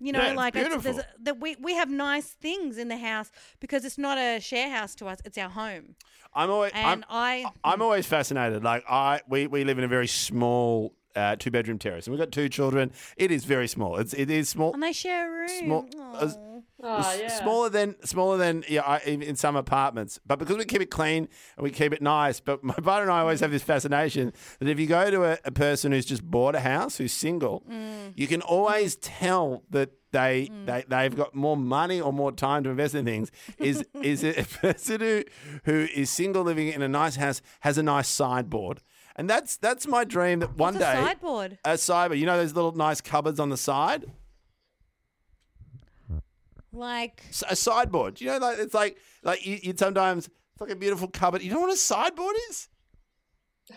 You know, Yeah, like it's, there's a, that we we have nice things in the house because it's not a share house to us; it's our home. I'm always. And I'm, I, I'm always fascinated. Like I, we, we live in a very small uh, two bedroom terrace, and we've got two children. It is very small. It's it is small. and they share a room. Small-. Oh, yeah. Smaller than smaller than yeah, I, in, some apartments, but because we keep it clean and we keep it nice. But my partner and I always have this fascination that if you go to a, a person who's just bought a house, who's single, Mm. you can always tell that they they they've got more money or more time to invest in things. Is is it a person who who is single living in a nice house has a nice sideboard. And that's that's my dream that one What's a day sideboard. a cyber, you know those little nice cupboards on the side? Like a sideboard. You know, like it's like like you, you'd sometimes it's like a beautiful cupboard. You know what a sideboard is?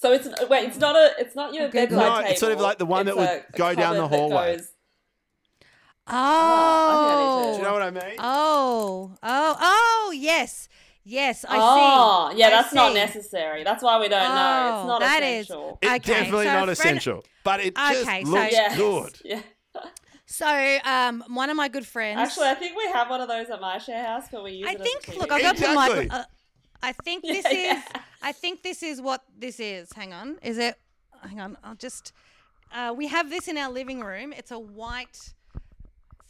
So it's wait, it's not a, it's not your Okay, bedside No, table. it's sort of like the one that It's would a- a go down the cupboard that hallway. goes- Oh. oh need to- Do you know what I mean? Oh, oh, oh, yes, yes, I oh, see. Oh, yeah, I that's not necessary. That's why we don't know. Oh, It's not that is- essential. It's okay, definitely so not friend- essential, but it just Okay, so- looks Yes. good. Yeah. So, um, one of my good friends. Actually, I think we have one of those at my share house, but we use I it think. as a Look, TV. I got to my. Uh, I think Yeah, this is. yeah. I think this is what this is. Hang on. Is it? Hang on. I'll just. Uh, we have this in our living room. It's a white.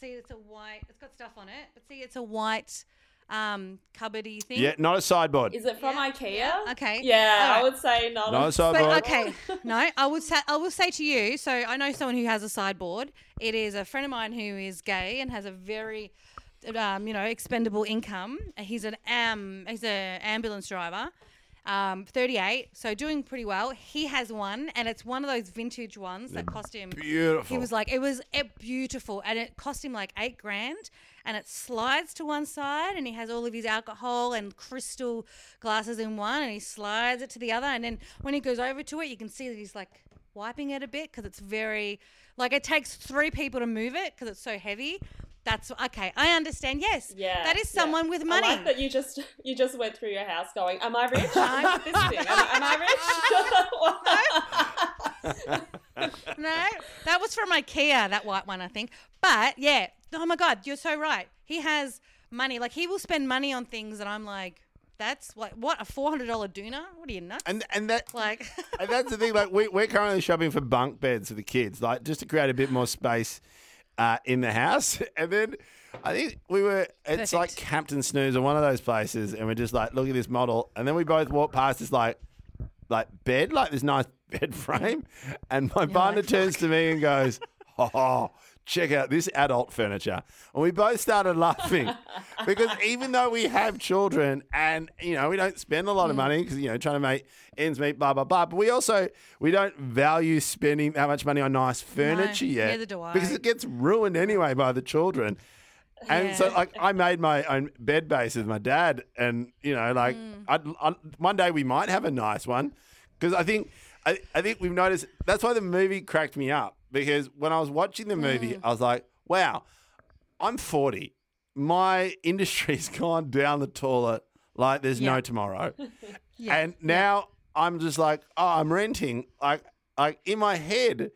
See, it's a white. It's got stuff on it, but see, it's a white um cupboardy thing. Yeah, not a sideboard. Is it from Yeah, IKEA? yeah, okay. Yeah, Alright. I would say not. Not a a- sideboard. But okay, no, I would say I will say to you. So I know someone who has a sideboard. It is a friend of mine who is gay and has a very, um, you know, expendable income. He's an um, he's a ambulance driver, um, 38, so doing pretty well. He has one, and it's one of those vintage ones that cost him. Beautiful. He was like, it was it beautiful, and it cost him like eight grand. And it slides to one side, and he has all of his alcohol and crystal glasses in one, and he slides it to the other. And then when he goes over to it, you can see that he's like wiping it a bit because it's very like it takes three people to move it because it's so heavy. That's okay. I understand. Yes, Yeah, that is yeah. someone with I money. like that you just you just went through your house going, "Am I rich? Am, I- am I rich?" no, that was from IKEA, that white one, I think. But yeah, oh my God, you're so right. He has money. Like, he will spend money on things that I'm like, that's like, what, a $400 doona? What are you nuts? and and that like, and that's the thing. Like we we're currently shopping for bunk beds for the kids, like just to create a bit more space uh, in the house. And then I think we were. It's like Perfect. Captain Snooze or one of those places, and we're just like, look at this model. And then we both walk past this like like bed, like this nice bed frame, and my partner like, turns to me and goes, "Oh." Check out this adult furniture. And we both started laughing because even though we have children and, you know, we don't spend a lot of Mm. money because, you know, trying to make ends meet, blah, blah, blah. But we also, we don't value spending that much money on nice furniture yet. neither do I. Because it gets ruined anyway by the children. And so, like, I made my own bed base with my dad, and you know, like, Mm. I'd, i one day we might have a nice one, because I think, I, I think we've noticed that's why the movie cracked me up because when I was watching the movie, Mm. I was like, wow, I'm 40, my industry's gone down the toilet like there's no tomorrow, yeah. and now I'm just like, oh, I'm renting, like, like in my head,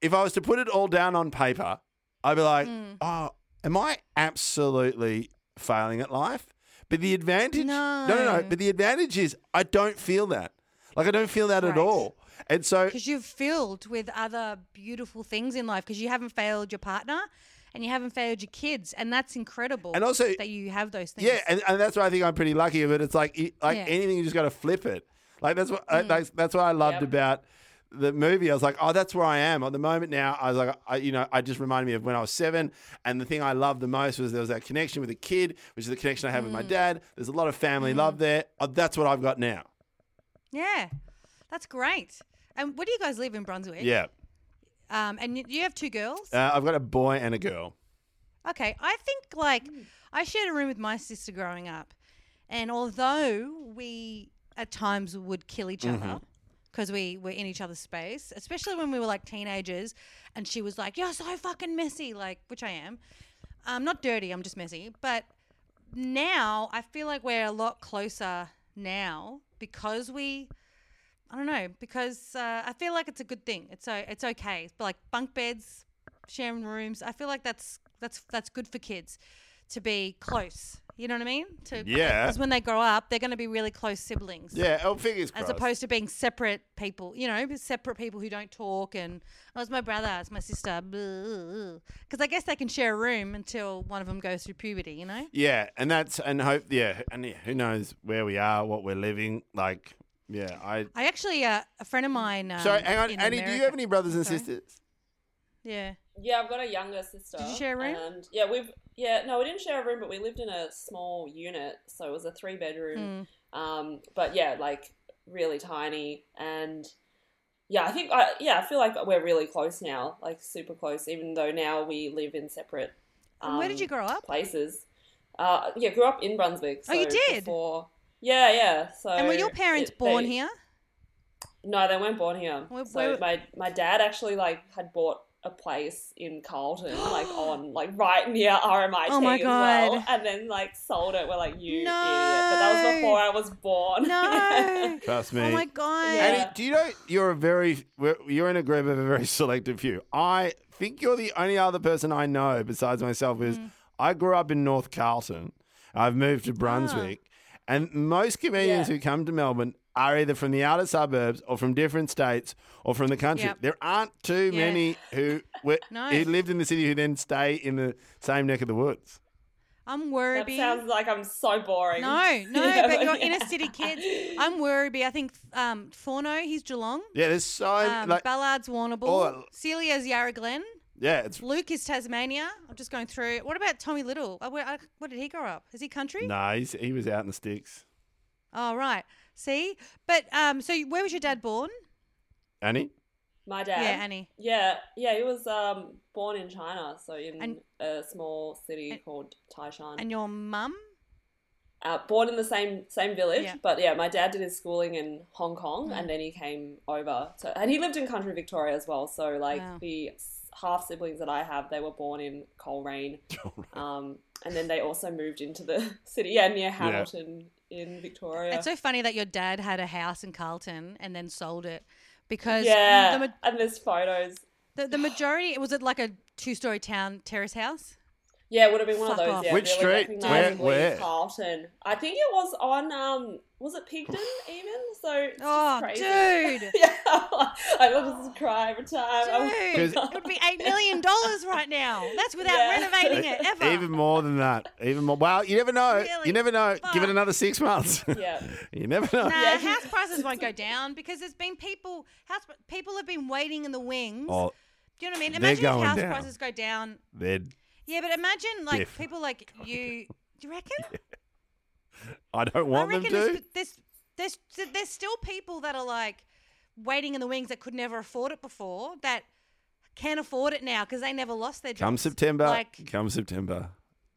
if I was to put it all down on paper, I'd be like, Mm. oh, am I absolutely failing at life? But the advantage, no, no, no. No. But the advantage is I don't feel that. Like I don't feel that at all. And so, because you've filled with other beautiful things in life because you haven't failed your partner and you haven't failed your kids. And that's incredible. And also- that you have those things. yeah, and, and that's why I think I'm pretty lucky. But it's like, like Yeah. anything, you just got to flip it. Like that's what I, that's, that's what I loved Yep. about the movie. I was like, oh, that's where I am at the moment. Now, I was like, I, you know, I just reminded me of when I was seven, and the thing I loved the most was there was that connection with a kid, which is the connection I have with my dad. There's a lot of family love there. Oh, that's what I've got now. Yeah. That's great. And where do you guys live in Brunswick? Yeah, Um, and you- you have two girls? uh, I've got a boy and a girl. Okay, I think like I shared a room with my sister growing up, and although we at times would kill each other because we were in each other's space, especially when we were like teenagers, and she was like, "You're so fucking messy," like which I am. I'm not dirty. I'm just messy. But now I feel like we're a lot closer now because we. I don't know because uh, I feel like it's a good thing. It's so it's okay. But like bunk beds, sharing rooms. I feel like that's that's that's good for kids to be close. You know what I mean? To, Yeah. Because when they grow up, they're going to be really close siblings. Yeah, oh, fingers As opposed to being separate people, you know, separate people who don't talk and oh, it's my brother, it's my sister, because I guess they can share a room until one of them goes through puberty, you know. Yeah, and that's and hope. Yeah, and yeah, who knows where we are, what we're living. Like, yeah, I. I actually, uh, a friend of mine. Um, Sorry, hang on, in Annie. Do you America- have any brothers and Sorry? sisters? Yeah. Yeah, I've got a younger sister. Did you share a room? And yeah, we've yeah no, we didn't share a room, but we lived in a small unit, so it was a three bedroom. Mm. Um, but yeah, like really tiny, and yeah, I think I yeah, I feel like we're really close now, like super close, even though now we live in separate. And where did um, you grow up? Places. Uh, yeah, grew up in Brunswick. Oh, you did? Before, yeah, yeah. So And were your parents it- born they- here? No, they weren't born here. Where- so where- my my dad actually like had bought a place in Carlton, like on like right near RMIT Oh my as well, and then like sold it. We're like, you idiot! But that was before I was born. No. Trust me. oh my god. Yeah. Annie, do you know you're a very you're in a group of a very selective few? I think you're the only other person I know besides myself is Mm. I grew up in North Carlton. I've moved to Brunswick, and most comedians Yeah. who come to Melbourne are either from the outer suburbs or from different states or from the country. Yep. There aren't too Yeah. many who were, No. who lived in the city who then stay in the same neck of the woods. I'm That Werribee. sounds like I'm so boring. no, no, Yeah, but you're yeah. inner city kids. I'm Werribee. I think um, Forno, he's Geelong. Yeah, there's so Um, like Ballard's Warrnambool. Oh. Celia's Yarra Glen. yeah, it's Luke is Tasmania. I'm just going through. What about Tommy Little? Uh, where, uh, where did he grow up? Is he country? no, he's, he was out in the sticks. Oh, right. See? But um, so where was your dad born? Annie, My dad. Yeah, Annie. Yeah, yeah, he was um, born in China, so in And- a small city and- called Taishan. And your mum? uh, born in the same same village, Yeah. but yeah, my dad did his schooling in Hong Kong, Mm. and then he came over to, and he lived in country Victoria as well. So like Wow. the half siblings that I have, they were born in Coleraine, um, and then they also moved into the city, yeah, near Hamilton in Victoria. It's so funny that your dad had a house in Carlton and then sold it because yeah, the, and there's photos. the, the majority, was it like a two story town terrace house? Yeah, it would have been one Fuck of those. off. Yeah, Which street? recognisably Where- where? Carlton. I think it was on. Um, was it Pigdon even? So it's Oh, crazy. dude. yeah, I love to cry every time. Dude, it would be $8 million right now. That's without Yeah. renovating it ever. Even more than that. Even more. Well, you never know. Really? You never know. Give it another six months. yeah. you never know. Nah, Yeah. house prices won't go down because there's been people house people have been waiting in the wings. Oh, Do you know what I mean? they're Imagine if going house down. prices go down. they're, Yeah, but imagine like Diff. people like you. Do you reckon? I don't want I them reckon to. there's, there's there's there's still people that are like waiting in the wings that could never afford it before that can't afford it now because they never lost their jobs. Come September. Like come September.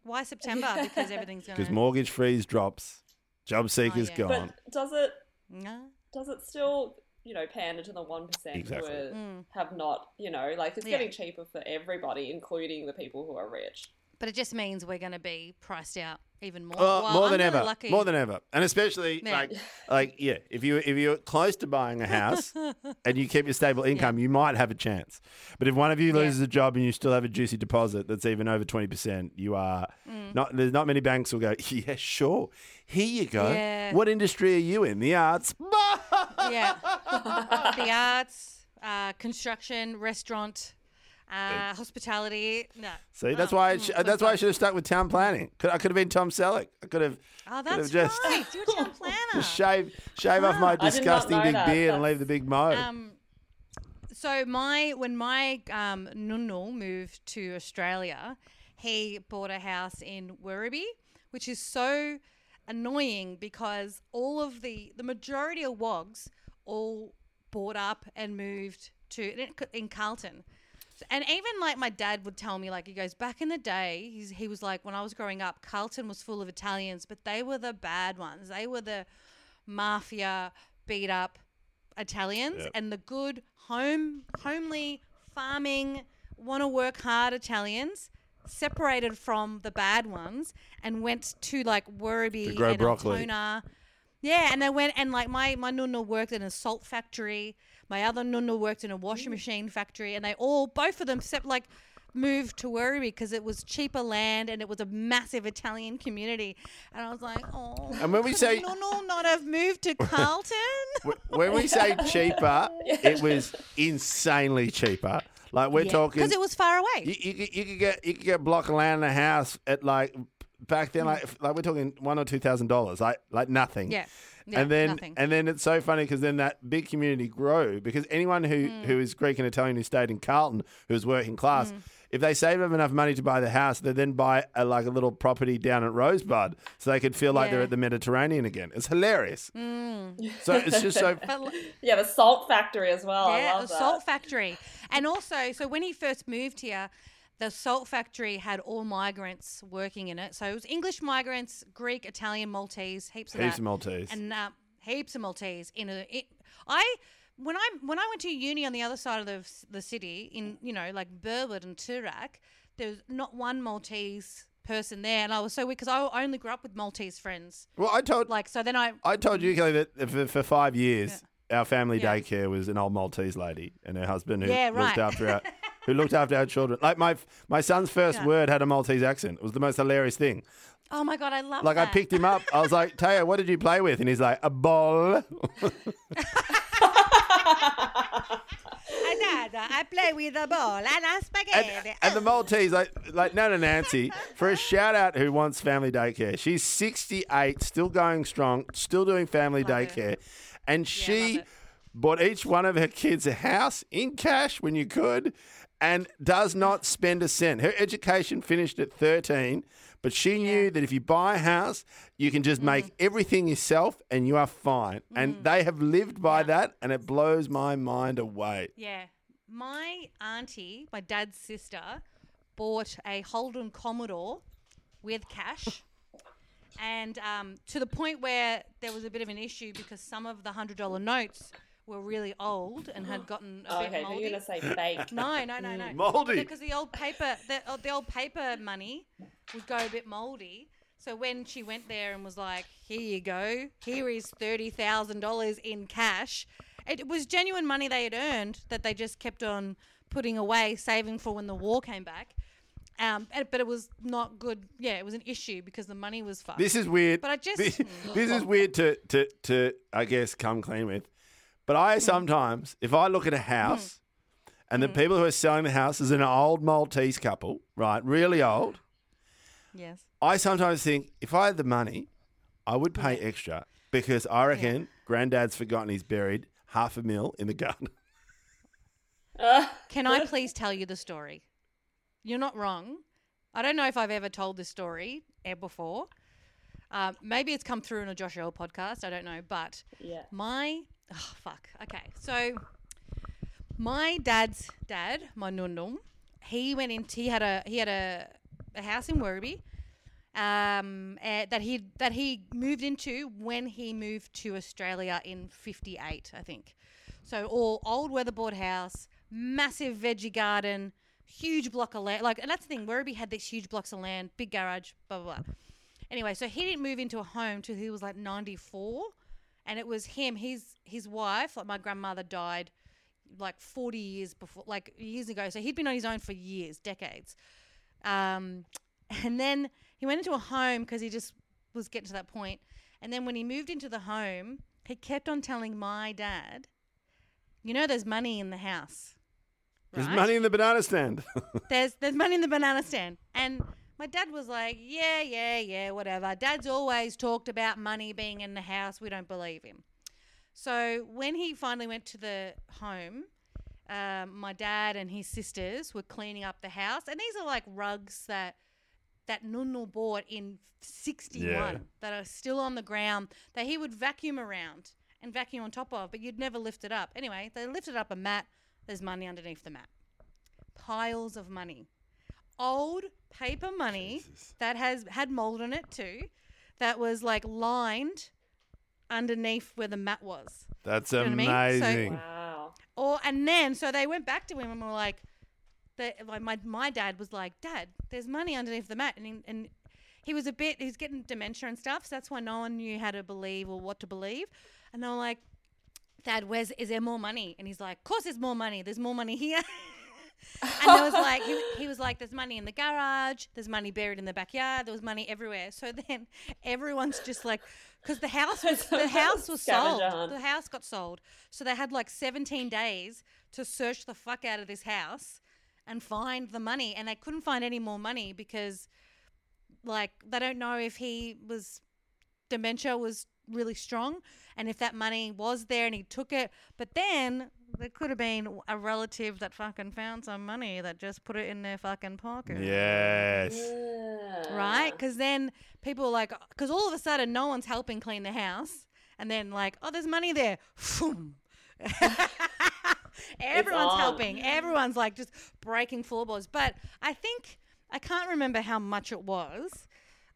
why September? Because everything's going. Because mortgage freeze drops. Job oh, seekers yeah. gone. But does it No. does it still you know pander to the one percent Exactly. who are- Mm. have not you know like it's Yeah. getting cheaper for everybody, including the people who are rich. But it just means we're going to be priced out even more. Oh, Well, more I'm than ever. Lucky. More than ever. And especially Man. like like yeah, if you if you're close to buying a house and you keep your stable income, you might have a chance. But if one of you Yeah. loses a job and you still have a juicy deposit that's even over twenty percent, you are Mm. not there's not many banks will go, Yeah, sure. Here you go. Yeah. What industry are you in? The arts. yeah. the arts, uh, construction, restaurant, uh, hospitality. No. See, that's Oh, why I sh- that's why I should have stuck with town planning. Could, I could have been Tom Selleck. I could have Oh, could have that's just right. You're a town planner. just shave shave off my not disgusting know big that. beard and leave the big mo. Um, so my when my um, nunnu moved to Australia, he bought a house in Werribee, which is so annoying because all of the the majority of wogs all bought up and moved to in Carlton. And even like my dad would tell me, like he goes back in the day, he's, he was like when I was growing up, Carlton was full of Italians, but they were the bad ones. They were the mafia, beat up Italians, Yep. and the good home, homely, farming, want to work hard Italians separated from the bad ones and went to like Werribee To grow and broccoli. Altona. Yeah, and they went and like my my nunna worked in a salt factory. My other nunna worked in a washing machine factory, and they all both of them except like moved to Werribee because it was cheaper land and it was a massive Italian community. And I was like, oh. And when we say- nunna not have moved to Carlton. When we say cheaper, it was insanely cheaper. Like we're talking, because it was far away. you, you, could- you could get you could get block of land in a house at like back then, like like we're talking one or two thousand dollars, like like nothing. yeah. Yeah, and then nothing. and then it's so funny because then that big community grew because anyone who, Mm. who is Greek and Italian who stayed in Carlton who was working class, Mm. If they save up enough money to buy the house, they then buy a, like a little property down at Rosebud so they could feel like they're at the Mediterranean again. It's hilarious. Mm. So it's just so Yeah, the salt factory as well. I yeah, love a that. salt factory. And also, so when he first moved here, the salt factory had all migrants working in it. So it was English migrants, Greek, Italian, Maltese, heaps of heaps that. of Maltese. and uh, heaps of Maltese in a. It, I when I when I went to uni on the other side of the, the city in you know like Burwood and Toorak, there was not one Maltese person there, and I was so weird because I only grew up with Maltese friends. Well, I told Like so, then I I told you Kelly that for, for five years our family Yeah. daycare was an old Maltese lady and her husband who Yeah, looked after our who looked after our children. Like my my son's first Yeah. word had a Maltese accent. It was the most hilarious thing. oh my god, I love it. Like I picked him up. I was like, Taya, what did you play with? And he's like, a ball. I play with a ball and a And, spaghetti. and the Maltese, like, like Nana Nancy, for a shout out who wants family daycare. She's 68, still going strong, still doing family Love daycare. And she love bought each one of her kids a house in cash when you could and does not spend a cent. Her education finished at 13, but she knew that if you buy a house, you can just make Mm. everything yourself and you are fine. And they have lived by that, and it blows my mind away. Yeah. My auntie, my dad's sister, bought a Holden Commodore with cash. And um, to the point where there was a bit of an issue because some of the $100 notes were really old and had gotten a Oh, bit okay, so moldy. you're gonna say fake. No, no, no, no. Mouldy. Because the old paper, the, uh, the old paper money would go a bit moldy. So when she went there and was like, "Here you go, here is thirty thousand dollars in cash," it was genuine money they had earned that they just kept on putting away, saving for when the war came back. Um, but it was not good. Yeah, it was an issue because the money was fucked. This is weird. But I just- this, this is weird to, to to I guess come clean with. But. I mm. sometimes, if I look at a house, mm. and the mm. people who are selling the house is an old Maltese couple, right, really old, yes. I sometimes think if I had the money, I would pay extra because I reckon Granddad's forgotten he's buried half a mil in the garden. Can I please tell you the story? You're not wrong. I don't know if I've ever told this story ever before. Uh, maybe it's come through in a Josh Earl podcast. I don't know. But Yeah. my oh, fuck. Okay, so my dad's dad, my nundum, he went into he had a he had a, a house in Werribee um, eh, that he that he moved into when he moved to Australia in '58, I think. So all old weatherboard house, massive veggie garden, huge block of land. Like, and that's the thing. Werribee had these huge blocks of land, big garage, blah blah blah. Anyway, so he didn't move into a home till he was like 94, and it was him. His his wife, like my grandmother, died like 40 years before, like years ago. So he'd been on his own for years, decades. Um, and then he went into a home because he just was getting to that point. And then when he moved into the home, he kept on telling my dad, "You know, there's money in the house. There's money in the banana stand. there's there's money in the banana stand. And my dad was like, yeah, yeah, yeah, whatever. Dad's always talked about money being in the house. We don't believe him. So when he finally went to the home, um, my dad and his sisters were cleaning up the house, and these are like rugs that that Nunu bought in '61 Yeah. that are still on the ground that he would vacuum around and vacuum on top of, but you'd never lift it up. Anyway, they lifted up a mat. There's money underneath the mat. Piles of money. Old paper money that has had mold on it too, that was like lined underneath where the mat was. That's know what I mean? So- amazing. Wow. Or and then so they went back to him and were like, they, like my my dad was like, Dad, there's money underneath the mat, and he, and he was a bit he's getting dementia and stuff, so that's why no one knew how to believe or what to believe, and they were like, Dad, where's is there more money? And he's like, Of course, there's more money. There's more money here. and there was like he, he was like, There's money in the garage. There's money buried in the backyard. There was money everywhere. So then everyone's just like, because the house was the house was sold. Hunt. The house got sold. So they had like 17 days to search the fuck out of this house and find the money, and they couldn't find any more money because, like, they don't know if he was dementia was really strong and if that money was there and he took it but then there could have been a relative that fucking found some money that just put it in their fucking pocket. Yes. right? Because then people are like because all of a sudden no one's helping clean the house. And then like oh there's money there. Phoom. everyone's helping. Everyone's like just breaking floorboards. But i think i can't remember how much it was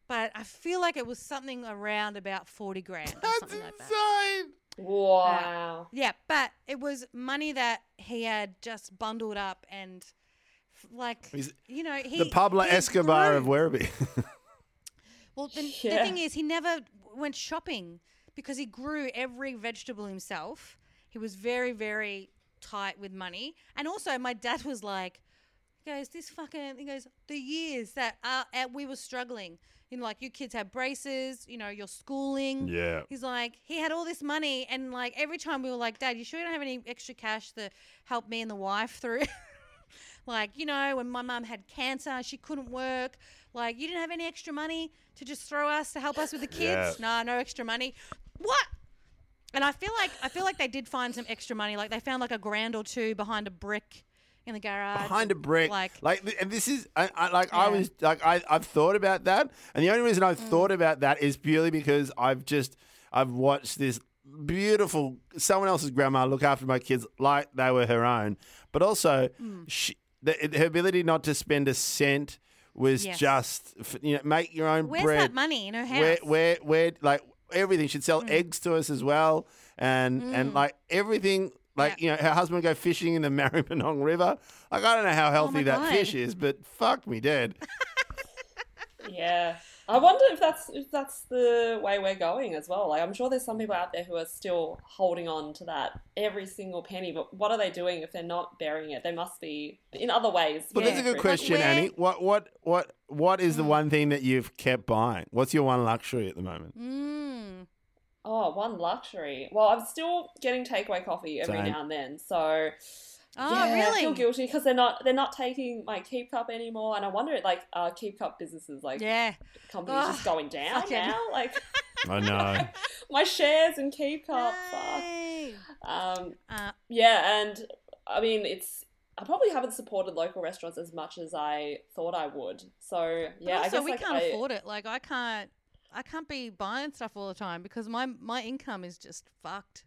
but i feel like it was something around about 40 grand or That's something like that insane. Wow. Yeah, but it was money that he had just bundled up and f- like He's you know he the Pablo he Escobar grew. of Werribee. Well, the, the thing is, he never went shopping because he grew every vegetable himself. He was very, very tight with money. And also, my dad was like, he goes, this fucking, he goes, the years that we were struggling, you know, like you kids have braces, you know, you're schooling. yeah. He's like, he had all this money, and like every time we were like, Dad, you sure you don't have any extra cash to help me and the wife through? like, you know, when my mum had cancer, she couldn't work. Like, you didn't have any extra money to just throw us to help us with the kids? No, no extra money. What? And I feel like I feel like they did find some extra money. Like they found like a grand or two behind a brick in the garage. behind a brick. Like, Like, th- and this is, I, I, like, I Yeah. was, like, I, I've thought about that, and the only reason Mm. I've thought about that is purely because I've just, I've watched this beautiful someone else's grandma look after my kids like they were her own, but also Mm. she, the, her ability not to spend a cent was Yes. just, f- you know, make your own where's bread. that money in her house? where where where like everything she'd Mm. sell eggs to us as well and and like everything like you know her husband would go fishing in the Maribyrnong River like I don't know how healthy Oh that God. fish is but fuck me dead Yeah. I wonder if that's if that's the way we're going as well. Like I'm sure there's some people out there who are still holding on to that every single penny, but what are they doing if they're not burying it? They must be in other ways. but that's a good question where- Annie what what what what is the Mm. one thing that you've kept buying what's your one luxury at the moment Mm. Oh, one luxury. Well, I'm still getting takeaway coffee every Same. now and then, so Oh, yeah, I really? feel guilty because they're not they're not taking my keep cup anymore, and I wonder like uh, keep cup businesses like Yeah. companies Ugh, just going down fucking- now. Like I know my shares in keep cup. Fuck. Um, Uh, Yeah, and I mean, it's. I probably haven't supported local restaurants as much as I thought I would. So But yeah, I also, guess we like can't I, afford it. Like, I can't, I can't be buying stuff all the time because my my income is just fucked.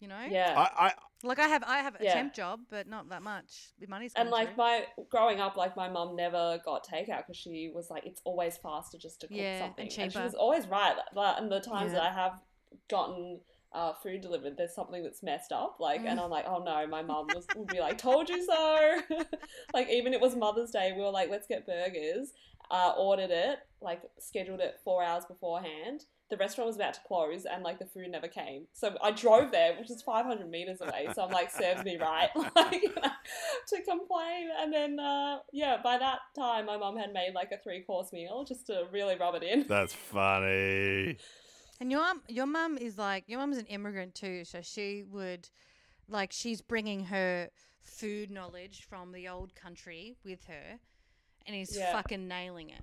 You know. Yeah, I, I Like I have, I have a Yeah. temp job, but not that much. The money's and like through. my growing up, like my mum never got takeout because she was like, it's always faster just to cook Yeah, and something, she was always right. But and the times Yeah. that I have gotten. Uh, food delivered. There's something that's messed up, like, and. I'm like, oh no, my mum was would be like, told you so. like, even it was Mother's Day, we were like, let's get burgers. Uh, ordered it, like, scheduled it four hours beforehand. The restaurant was about to close, and like the food never came. So I drove there, which is 500 meters away. So I'm like, serves me right, like to complain. And then, uh, yeah, by that time, my mum had made like a three course meal just to really rub it in. that's funny And your mum, your mum is like your mum's an immigrant too, so she would, like, she's bringing her food knowledge from the old country with her, and he's Yeah. fucking nailing it.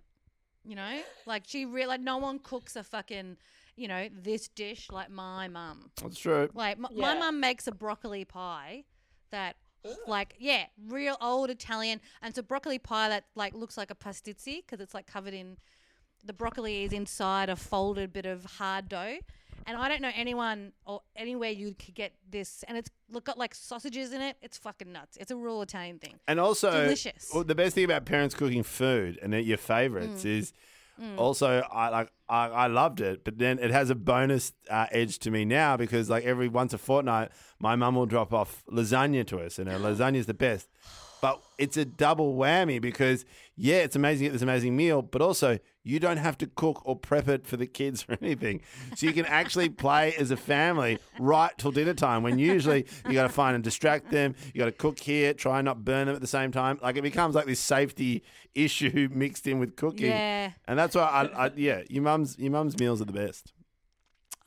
You know, like she really, like, no one cooks a fucking, you know, this dish like my mum. that's true Like m- my Yeah. mum makes a broccoli pie that like yeah, real old Italian and it's a broccoli pie that like looks like a pastizzi because it's like covered in the broccoli is inside a folded bit of hard dough. And I don't know anyone or anywhere you could get this and it's look got like sausages in it. It's fucking nuts. It's a real Italian thing. And also, Delicious. well, the best thing about parents cooking food and your favorites Mm. is also I like I, I loved it, but then it has a bonus uh, edge to me now because like every once a fortnight, my mum will drop off lasagna to us, and her lasagna is the best. But it's a double whammy because yeah, it's amazing to get this amazing meal, but also you don't have to cook or prep it for the kids or anything. So you can actually play as a family right till dinner time when usually you got to find and distract them. You got to cook here, try and not burn them at the same time. Like it becomes like this safety issue mixed in with cooking. Yeah. And that's why I, I yeah, your mum's your mum's meals are the best.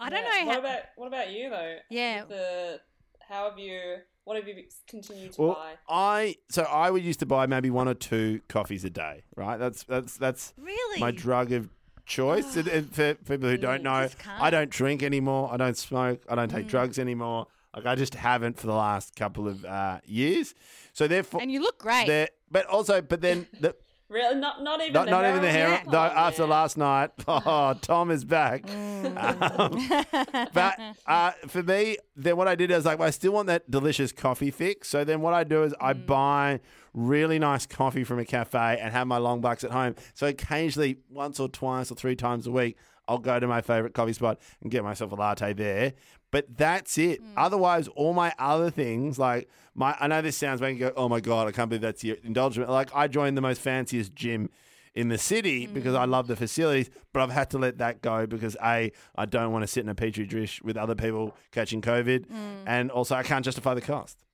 I don't Yeah. know What how about what about you though? Yeah. The how have you? What have you continued to Well, buy? I so I would used to buy maybe one or two coffees a day, right? That's that's that's Really? my drug of choice. and, and for people who don't know, I don't drink anymore. I don't smoke. I don't take drugs anymore. Like I just haven't for the last couple of uh, years. So therefore, and you look great. But also, but then the, Really, not not even not, the not even the heroin? heroin. Though Oh, after man. last night, oh, Tom is back. Um, but uh, for me, then what I did is like I still want that delicious coffee fix. So then what I do is I buy really nice coffee from a cafe and have my long blacks at home. So occasionally, once or twice or three times a week, I'll go to my favorite coffee spot and get myself a latte there. But that's it. Hmm. Otherwise, all my other things, like my, I know this sounds making you go, oh my God, I can't believe that's your indulgence. Like I joined the most fanciest gym in the city hmm. because I love the facilities, but I've had to let that go because A, I don't want to sit in a petri dish with other people catching COVID. Hmm. And also, I can't justify the cost.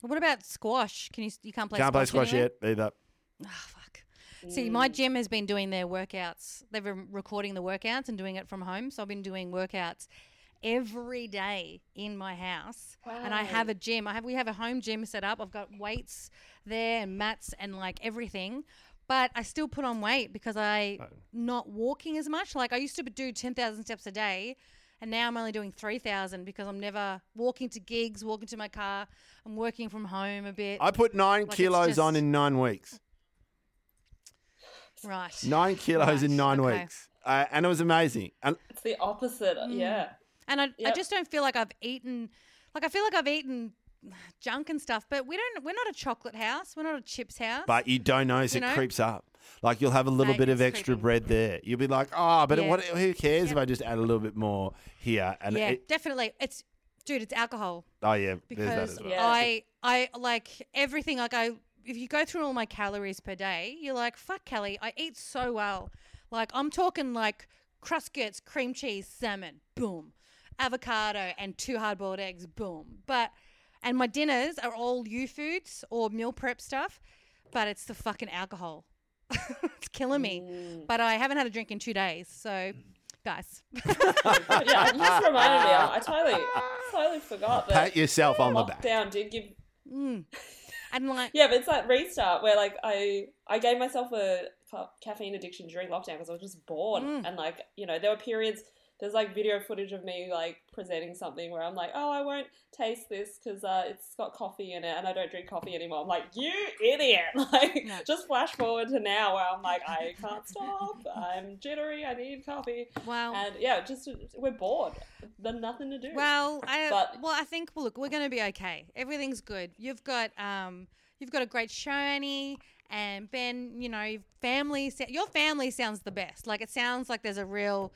What about squash? Can you you can't play Can't play squash squash anywhere? yet either. Oh, fuck. See, my mm. gym has been doing their workouts. They've been recording the workouts and doing it from home. So I've been doing workouts every day in my house. wow. And I have a gym. I have we have a home gym set up. I've got weights there and mats and like everything. But I still put on weight because I oh. not walking as much. Like I used to do 10,000 steps a day. And now I'm only doing 3,000 because I'm never walking to gigs, walking to my car. I'm working from home a bit. I put nine it's kilos on in nine weeks. Right. Nine kilos in nine okay. weeks. Uh, and it was amazing. And It's the opposite. Mm. Yeah. And I, I just don't feel like I've eaten, like I feel like I've eaten junk and stuff. But we don't. We're not a chocolate house. We're not a chips house. but you don't notice You it know? creeps up. Like you'll have a little Mate, bit of extra creeping. bread there. You'll be like, oh, but Yeah. what? Who cares if I just add a little bit more here? And yeah, it, definitely. It's dude. It's alcohol oh yeah, there's that because as well. Yeah. I I like everything. Like I, if you go through all my calories per day, you're like, fuck, Kelly. I eat so well. Like I'm talking like Cruskits, cream cheese, salmon, boom, avocado, and two hard boiled eggs, boom. But and my dinners are all Youfoodz or meal prep stuff, but it's the fucking alcohol. it's killing me. Mm. But I haven't had a drink in two days, so guys. yeah, you just reminded me. I, I totally, totally forgot that Pat yourself on the back. Down did give. Mm. And like, Yeah, but it's like restart where like I I gave myself a ca- caffeine addiction during lockdown because I was just bored Mm. and like you know there were periods. There's like video footage of me like presenting something where I'm like, oh, I won't taste this because uh, it's got coffee in it and I don't drink coffee anymore. I'm like, you idiot! Like, No. just flash forward to now where I'm like, I can't stop. I'm jittery. I need coffee. wow. And yeah, just we're bored. There's nothing to do. Well, I But- well, I think well, look, we're going to be okay. Everything's good. You've got um, you've got a great Annie, and Ben. You know, your family. Your family sounds the best. Like it sounds like there's a real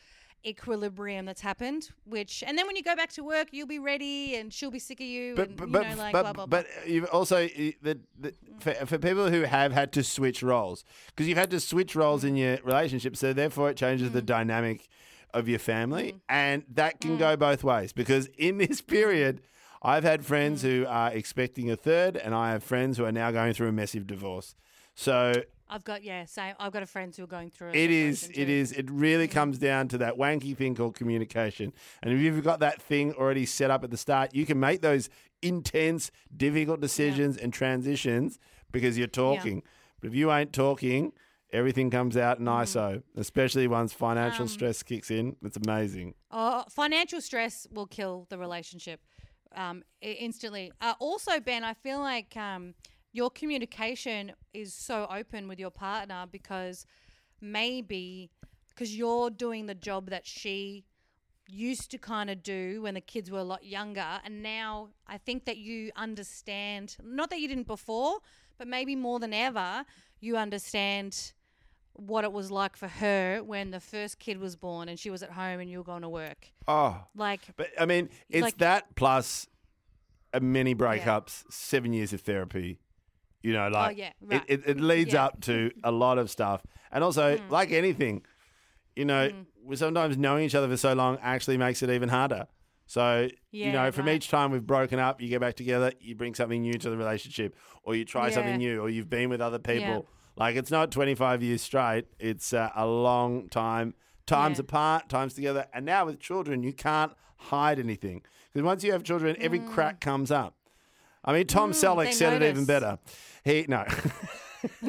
equilibrium that's happened. Which, and then when you go back to work, you'll be ready, and she'll be sick of you, But and but you know, like but, blah blah blah. but you've also the, the mm. for, for people who have had to switch roles because you've had to switch roles mm. in your relationship, so therefore it changes the mm. dynamic of your family, and that can go both ways because in this period. I've had friends who are expecting a third, and I have friends who are now going through a massive divorce. So I've got yeah, same. I've got a friends who are going through. it is, it too. is, it really comes down to that wanky thing called communication. And if you've got that thing already set up at the start, you can make those intense, difficult decisions and transitions because you're talking. But if you ain't talking, everything comes out in ISO, especially once financial Um, stress kicks in. It's amazing. Oh, financial stress will kill the relationship um, instantly. Uh, also, Ben, I feel like um, your communication is so open with your partner because maybe because you're doing the job that she used to kind of do when the kids were a lot younger. And now I think that you understand not that you didn't before but maybe more than ever you understand what it was like for her when the first kid was born and she was at home and you were going to work. Oh, like but I mean, it's Like- that plus many breakups, seven years of therapy. You know, like Oh, yeah, it, right. it, it leads Yeah. up to a lot of stuff. And also, Mm. like anything, you know, we sometimes knowing each other for so long actually makes it even harder. So, you know, from right. each time we've broken up, you get back together, you bring something new to the relationship, or you try something new, or you've been with other people. Yeah. Like, it's not 25 years straight, it's uh, a long time. Times Yeah. apart, times together. And now with children, you can't hide anything. Because once you have children, every crack comes up. I mean, Tom Selleck Mm. they said it even better. He, no.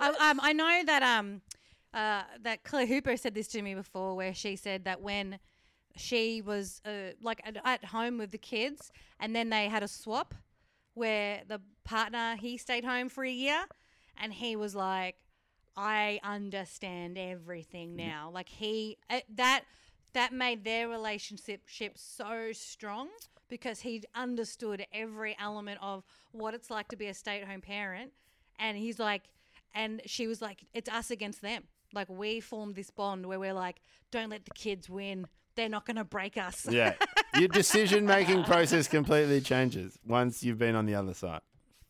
I, um, I know that um, uh, that Claire Hooper said this to me before, where she said that when she was uh, like at, at home with the kids, and then they had a swap where the partner he stayed home for a year, and he was like, "I understand everything now." Like he uh, that that made their relationship ship so strong because he understood every element of what it's like to be a stay-at-home parent and he's like and she was like it's us against them Like we formed this bond where we're like, don't let the kids win. They're not going to break us. Yeah. Your decision making process completely changes once you've been on the other side.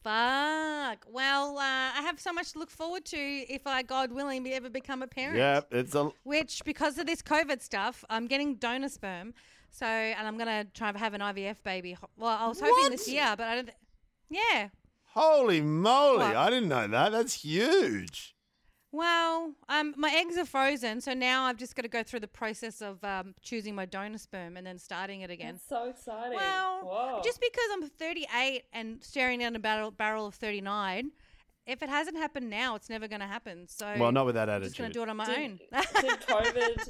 Fuck. Well, uh, I have so much to look forward to if I, God willing, ever become a parent. Yeah, it's a Which, because of this COVID stuff, I'm getting donor sperm. So, and I'm gonna try and have an IVF baby. Well, I was hoping What? this year, but I don't. Th- yeah. holy moly! What? I didn't know that. That's huge. Well, um, my eggs are frozen, so now I've just got to go through the process of um, choosing my donor sperm and then starting it again. That's so exciting. Well, Whoa. just because I'm 38 and staring down a barrel, barrel of 39, if it hasn't happened now, it's never going to happen. So Well, not with that I'm just going to do it on my did, own. did COVID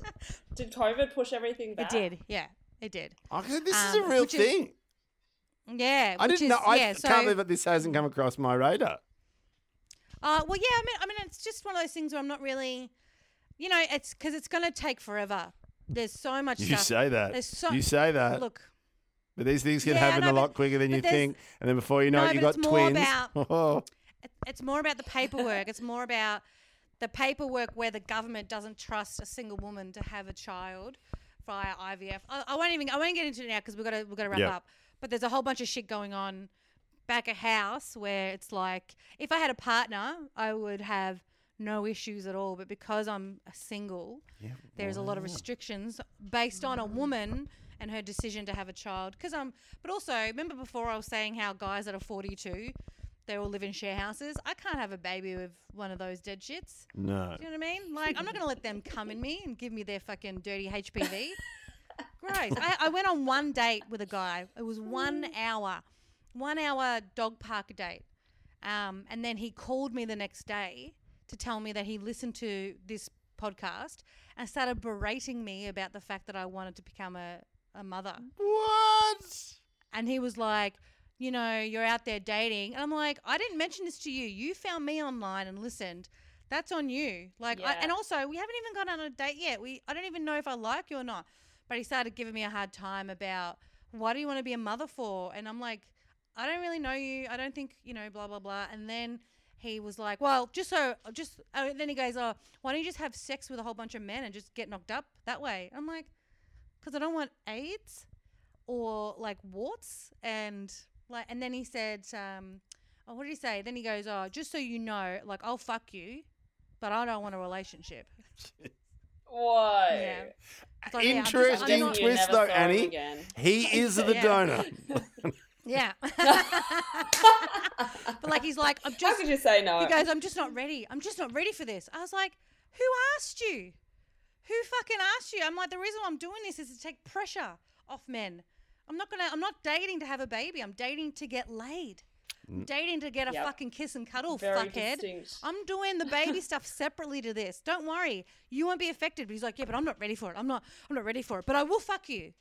did COVID push everything back? it did, yeah, it did. Okay, this is Um, a real which is- thing. Yeah, I didn't is, know. I yeah, can't so, believe that this hasn't come across my radar. Uh, well, yeah, I mean, I mean, it's just one of those things where I'm not really, you know, it's because it's going to take forever. There's so much You stuff. say that. There's so you say that. look. but these things can Yeah, happen know, a lot but- quicker than you think, and then before you know No, it, you got it's more twins. about- Oh, it- it's more about the paperwork. it's more about the paperwork where the government doesn't trust a single woman to have a child IVF. I, I won't even. I won't get into it now because we've got to. We've got to wrap Yeah. up. But there's a whole bunch of shit going on back at house where it's like if I had a partner, I would have no issues at all. But because I'm a single, there's a lot of restrictions based on a woman and her decision to have a child. Because I'm, but also remember before I was saying how guys that are 42, they all live in share houses. I can't have a baby with one of those dead shits. no. Do you know what I mean? Like I'm not gonna let them come in me and give me their fucking dirty HPV. Gross. I, I went on one date with a guy. It was one hour, one hour dog park date. Um, and then he called me the next day to tell me that he listened to this podcast and started berating me about the fact that I wanted to become a, a mother. What? And he was like, you know, you're out there dating. And I'm like, I didn't mention this to you. You found me online and listened. That's on you. Like, I, and also, we haven't even gone on a date yet. We, I don't even know if I like you or not. But he started giving me a hard time about why do you want to be a mother for? And I'm like, I don't really know you. I don't think you know, blah blah blah. And then he was like, well, just so, just. Oh, then he goes, oh, why don't you just have sex with a whole bunch of men and just get knocked up that way? I'm like, because I don't want AIDS or like warts and like. And then he said, um, oh, what did he say? Then he goes, oh, just so you know, like I'll fuck you, but I don't want a relationship. Whoa. Yeah. It's like, yeah, I'm just- I'm Interesting twist, though, Annie. again. He is the Yeah. donor. Yeah. but like he's like, I'm just. How just. could you say no? He goes, I'm just not ready. I'm just not ready for this. I was like, who asked you? Who fucking asked you? I'm like, the reason why I'm doing this is to take pressure off men. I'm not gonna. I'm not dating to have a baby. I'm dating to get laid. Mm. I'm dating to get a Yep. fucking kiss and cuddle, Very fuckhead. distinct. I'm doing the baby stuff separately to this. Don't worry, you won't be affected. But he's like, yeah, but I'm not ready for it. I'm not. I'm not ready for it. But I will fuck you.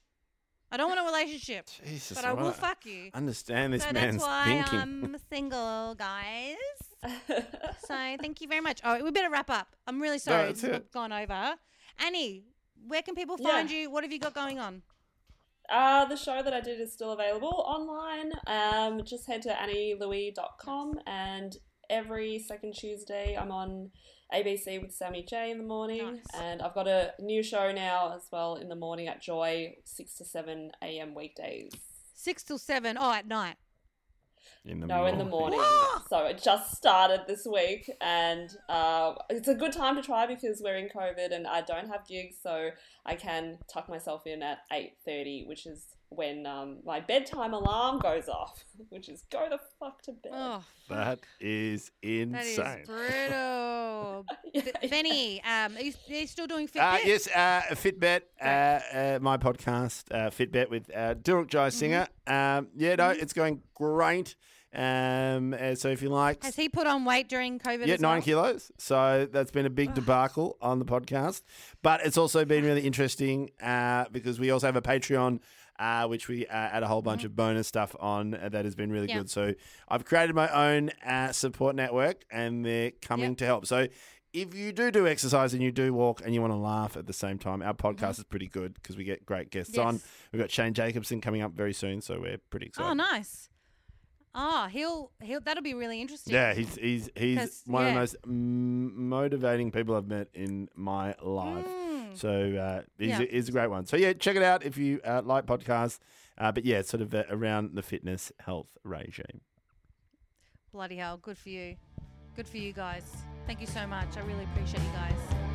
I don't want a relationship, Jesus, but I will fuck you. Understand this So man's that's why thinking. I'm single, guys. So thank you very much. All right, we better wrap up. I'm really sorry that's it's it. gone over. Annie, where can people Yeah. find you? What have you got going on? Uh, the show that I did is still available online. Um, just head to annielouey.com and every second Tuesday I'm on ABC with Sammy J in the morning. Nice. And I've got a new show now as well in the morning at Joy, 6 to 7 a.m. weekdays. Six till seven. Oh, at night. In the No, in the morning. morning. so it just started this week, and uh, it's a good time to try because we're in COVID and I don't have gigs, so I can tuck myself in at eight thirty, which is when um, my bedtime alarm goes off, which is go the fuck to bed. Oh, That is that is insane. brutal. Yeah, B- Benny, um, are you, are you still doing Fitbet? Uh, yes, uh, Fitbet, uh, uh, my podcast, uh, Fitbet with uh, Dilruk Jayasinha. Um, yeah, no, it's going great. Um, uh, so if you like, Has he put on weight during COVID? yeah, nine well? kilos. So that's been a big debacle on the podcast. But it's also been really interesting uh, because we also have a Patreon. Uh, which we uh, add a whole bunch of bonus stuff on that has been really Yeah. good. So I've created my own uh, support network, and they're coming Yep. to help. So if you do do exercise and you do walk and you want to laugh at the same time, our podcast is pretty good because we get great guests on. Mm-hmm. We've got Shane Jacobson coming up very soon, so we're pretty excited. Oh, nice. Oh, he'll he'll that'll be really interesting. Yeah, he's he's he's one of the most mm, motivating people I've met in my life. So uh, he's, Mm. Yeah. a, he's a great one. So yeah, check it out if you uh, like podcasts. Uh, but yeah, sort of uh, around the fitness health regime. Bloody hell, good for you. Good for you guys. Thank you so much. I really appreciate you guys.